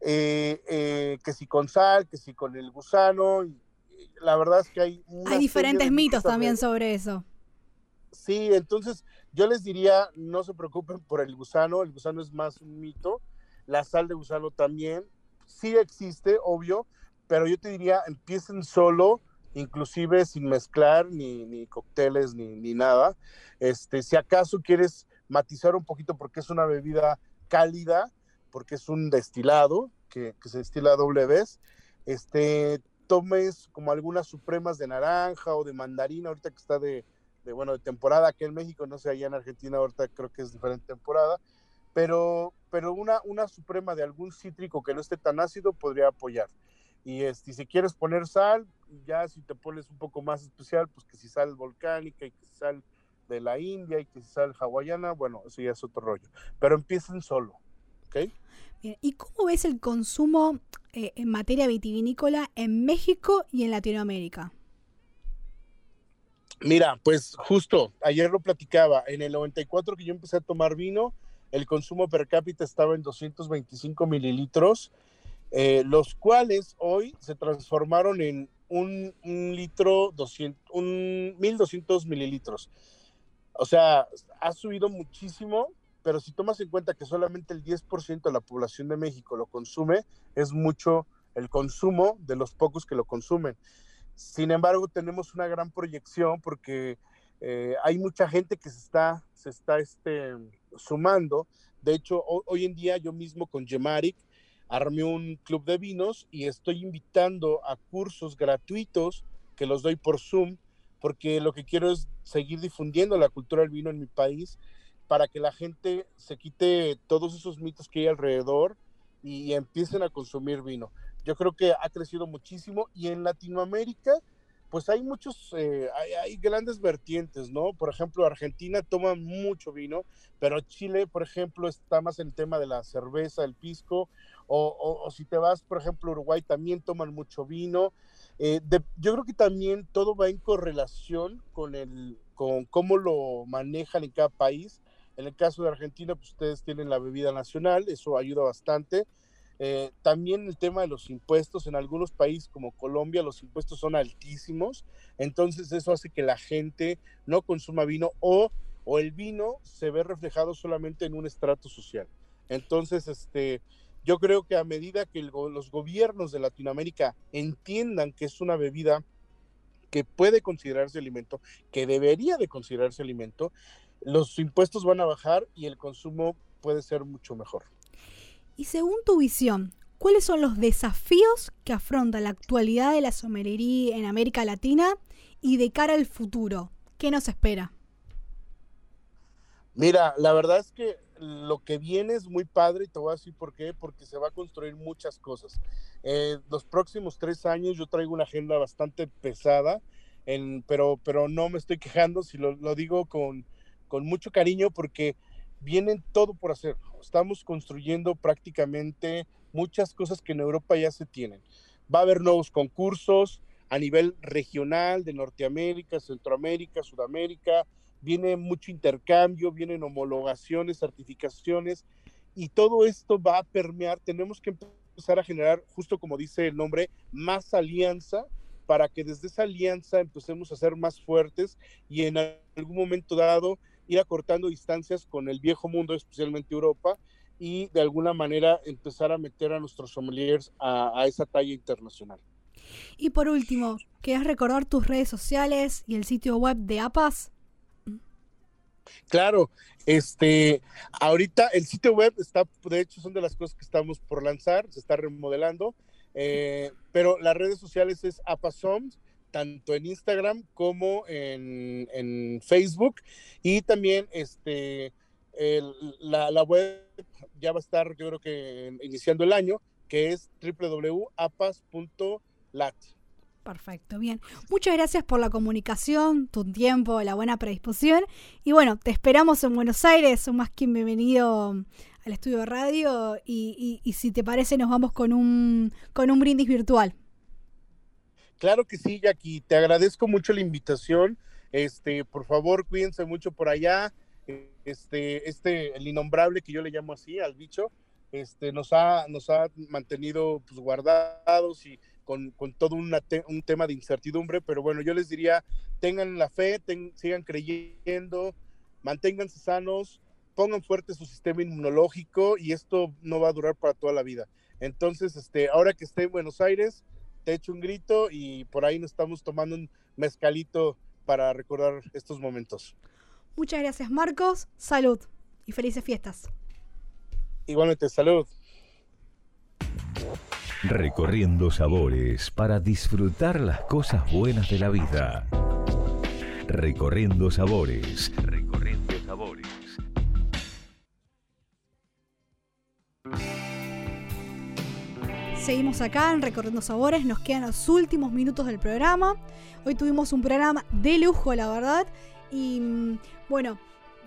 Eh, eh, que si con sal, que si con el gusano. la verdad es que hay... Hay diferentes mitos también sobre eso. Sí, entonces yo les diría, no se preocupen por el gusano, el gusano es más un mito, la sal de gusano también, sí existe, obvio, pero yo te diría, empiecen solo, inclusive sin mezclar ni, ni cócteles ni, ni, nada. Este, si acaso quieres matizar un poquito porque es una bebida cálida, porque es un destilado que, se destila doble vez, este, tomes como algunas supremas de naranja o de mandarina, ahorita que está de, de, bueno, de temporada aquí en México, no sé, allá en Argentina ahorita creo que es diferente temporada, pero, pero una, una suprema de algún cítrico que no esté tan ácido podría apoyar. Y este, si quieres poner sal, ya si te pones un poco más especial, pues que si sal volcánica y que si sal de la India y que si sal hawaiana, bueno, eso ya es otro rollo. Pero empiecen solo, ¿ok? ¿Y cómo ves el consumo eh, en materia vitivinícola en México y en Latinoamérica? Mira, pues justo, ayer lo platicaba, en el 94 que yo empecé a tomar vino, el consumo per cápita estaba en 225 mililitros, eh, los cuales hoy se transformaron en un, litro, 200, un 1200 mililitros. O sea, ha subido muchísimo, pero si tomas en cuenta que solamente el 10% de la población de México lo consume, es mucho el consumo de los pocos que lo consumen. Sin embargo, tenemos una gran proyección porque eh, hay mucha gente que se está, se está este, sumando. De hecho, hoy en día yo mismo con Gemaric armé un club de vinos y estoy invitando a cursos gratuitos que los doy por Zoom, porque lo que quiero es seguir difundiendo la cultura del vino en mi país para que la gente se quite todos esos mitos que hay alrededor y empiecen a consumir vino. Yo creo que ha crecido muchísimo y en Latinoamérica pues hay muchos, eh, hay, grandes vertientes, ¿no? Por ejemplo, Argentina toma mucho vino, pero Chile, por ejemplo, está más en el tema de la cerveza, el pisco, o, si te vas, por ejemplo, Uruguay también toman mucho vino. Eh, yo creo que también todo va en correlación con, el, con cómo lo manejan en cada país. En el caso de Argentina, pues ustedes tienen la bebida nacional, eso ayuda bastante. Eh, también el tema de los impuestos, en algunos países como Colombia los impuestos son altísimos, entonces eso hace que la gente no consuma vino o, o el vino se ve reflejado solamente en un estrato social. Entonces, este, yo creo que a medida que los gobiernos de Latinoamérica entiendan que es una bebida que puede considerarse alimento, que debería de considerarse alimento, los impuestos van a bajar y el consumo puede ser mucho mejor. Y según tu visión, ¿cuáles son los desafíos que afronta la actualidad de la sommelería en América Latina y de cara al futuro? ¿Qué nos espera? Mira, la verdad es que lo que viene es muy padre y te voy a decir por qué, porque se va a construir muchas cosas. Eh, los próximos tres años yo traigo una agenda bastante pesada, pero, pero no me estoy quejando, si lo, lo digo con, con mucho cariño, porque vienen todo por hacer. Estamos construyendo prácticamente muchas cosas que en Europa ya se tienen. Va a haber nuevos concursos a nivel regional de Norteamérica, Centroamérica, Sudamérica. Viene mucho intercambio, vienen homologaciones, certificaciones y todo esto va a permear. Tenemos que empezar a generar, justo como dice el nombre, más alianza para que desde esa alianza empecemos a ser más fuertes y en algún momento dado ir acortando distancias con el viejo mundo, especialmente Europa, y de alguna manera empezar a meter a nuestros sommeliers a, esa talla internacional. Y por último, ¿quieres recordar tus redes sociales y el sitio web de APAS? Claro, este, ahorita el sitio web está, de hecho, son de las cosas que estamos por lanzar, se está remodelando, eh, pero las redes sociales es APASOMS, tanto en Instagram como en, Facebook. Y también este, la, web ya va a estar, yo creo que iniciando el año, que es www.apas.lat. Perfecto, bien. Muchas gracias por la comunicación, tu tiempo, la buena predisposición. Y bueno, te esperamos en Buenos Aires. Un más que bienvenido al estudio de radio. Y, y, si te parece, nos vamos con un, con un brindis virtual. Claro que sí, Jackie. Te agradezco mucho la invitación. Este, por favor, cuídense mucho por allá. Este, este, el innombrable que yo le llamo así al bicho, este, nos ha, nos ha mantenido pues, guardados y con, todo un tema de incertidumbre, pero bueno, yo les diría, tengan la fe, sigan creyendo, manténganse sanos, pongan fuerte su sistema inmunológico y esto no va a durar para toda la vida. Entonces, este, ahora que esté en Buenos Aires, te echo un grito y por ahí nos estamos tomando un mezcalito para recordar estos momentos. Muchas gracias Marcos, salud y felices fiestas. Igualmente, salud. Recorriendo sabores para disfrutar las cosas buenas de la vida. Recorriendo sabores. Recorriendo Seguimos acá en Recorriendo Sabores, nos quedan los últimos minutos del programa. Hoy tuvimos un programa de lujo, la verdad. Y mm, bueno,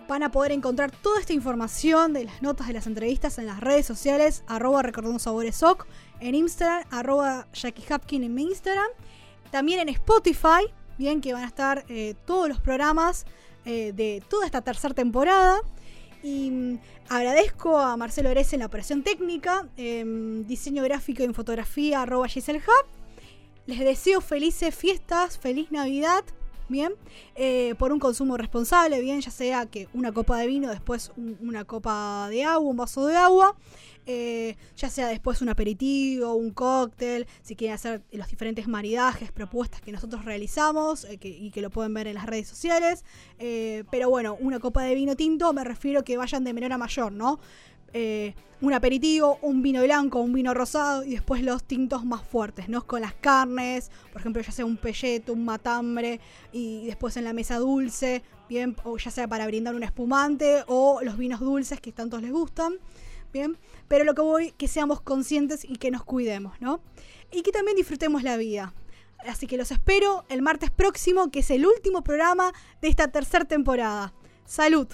Van a poder encontrar toda esta información de las notas de las entrevistas en las redes sociales, arroba recordando sabores soc, en Instagram, arroba Jackie Hapkin en mi Instagram. También en Spotify, bien que van a estar eh, todos los programas eh, de toda esta tercera temporada. Y mm, agradezco a Marcelo Eres en la operación técnica, em, diseño gráfico y en fotografía, arroba Giselle Hub. Les deseo felices fiestas, feliz Navidad bien, eh, por un consumo responsable, bien, ya sea que una copa de vino, después una copa de agua, un vaso de agua, eh, ya sea después un aperitivo, un cóctel, si quieren hacer los diferentes maridajes, propuestas que nosotros realizamos eh, y que lo pueden ver en las redes sociales. pero bueno, una copa de vino tinto me refiero que vayan de menor a mayor, ¿no? Eh, un aperitivo, un vino blanco, un vino rosado y después los tintos más fuertes, ¿no? Con las carnes, por ejemplo, ya sea un pelleto, un matambre y después en la mesa dulce, bien, o ya sea para brindar un espumante o los vinos dulces que tantos les gustan, bien. Pero lo que voy, que seamos conscientes y que nos cuidemos, ¿no? Y que también disfrutemos la vida. Así que los espero el martes próximo, que es el último programa de esta tercera temporada. Salud.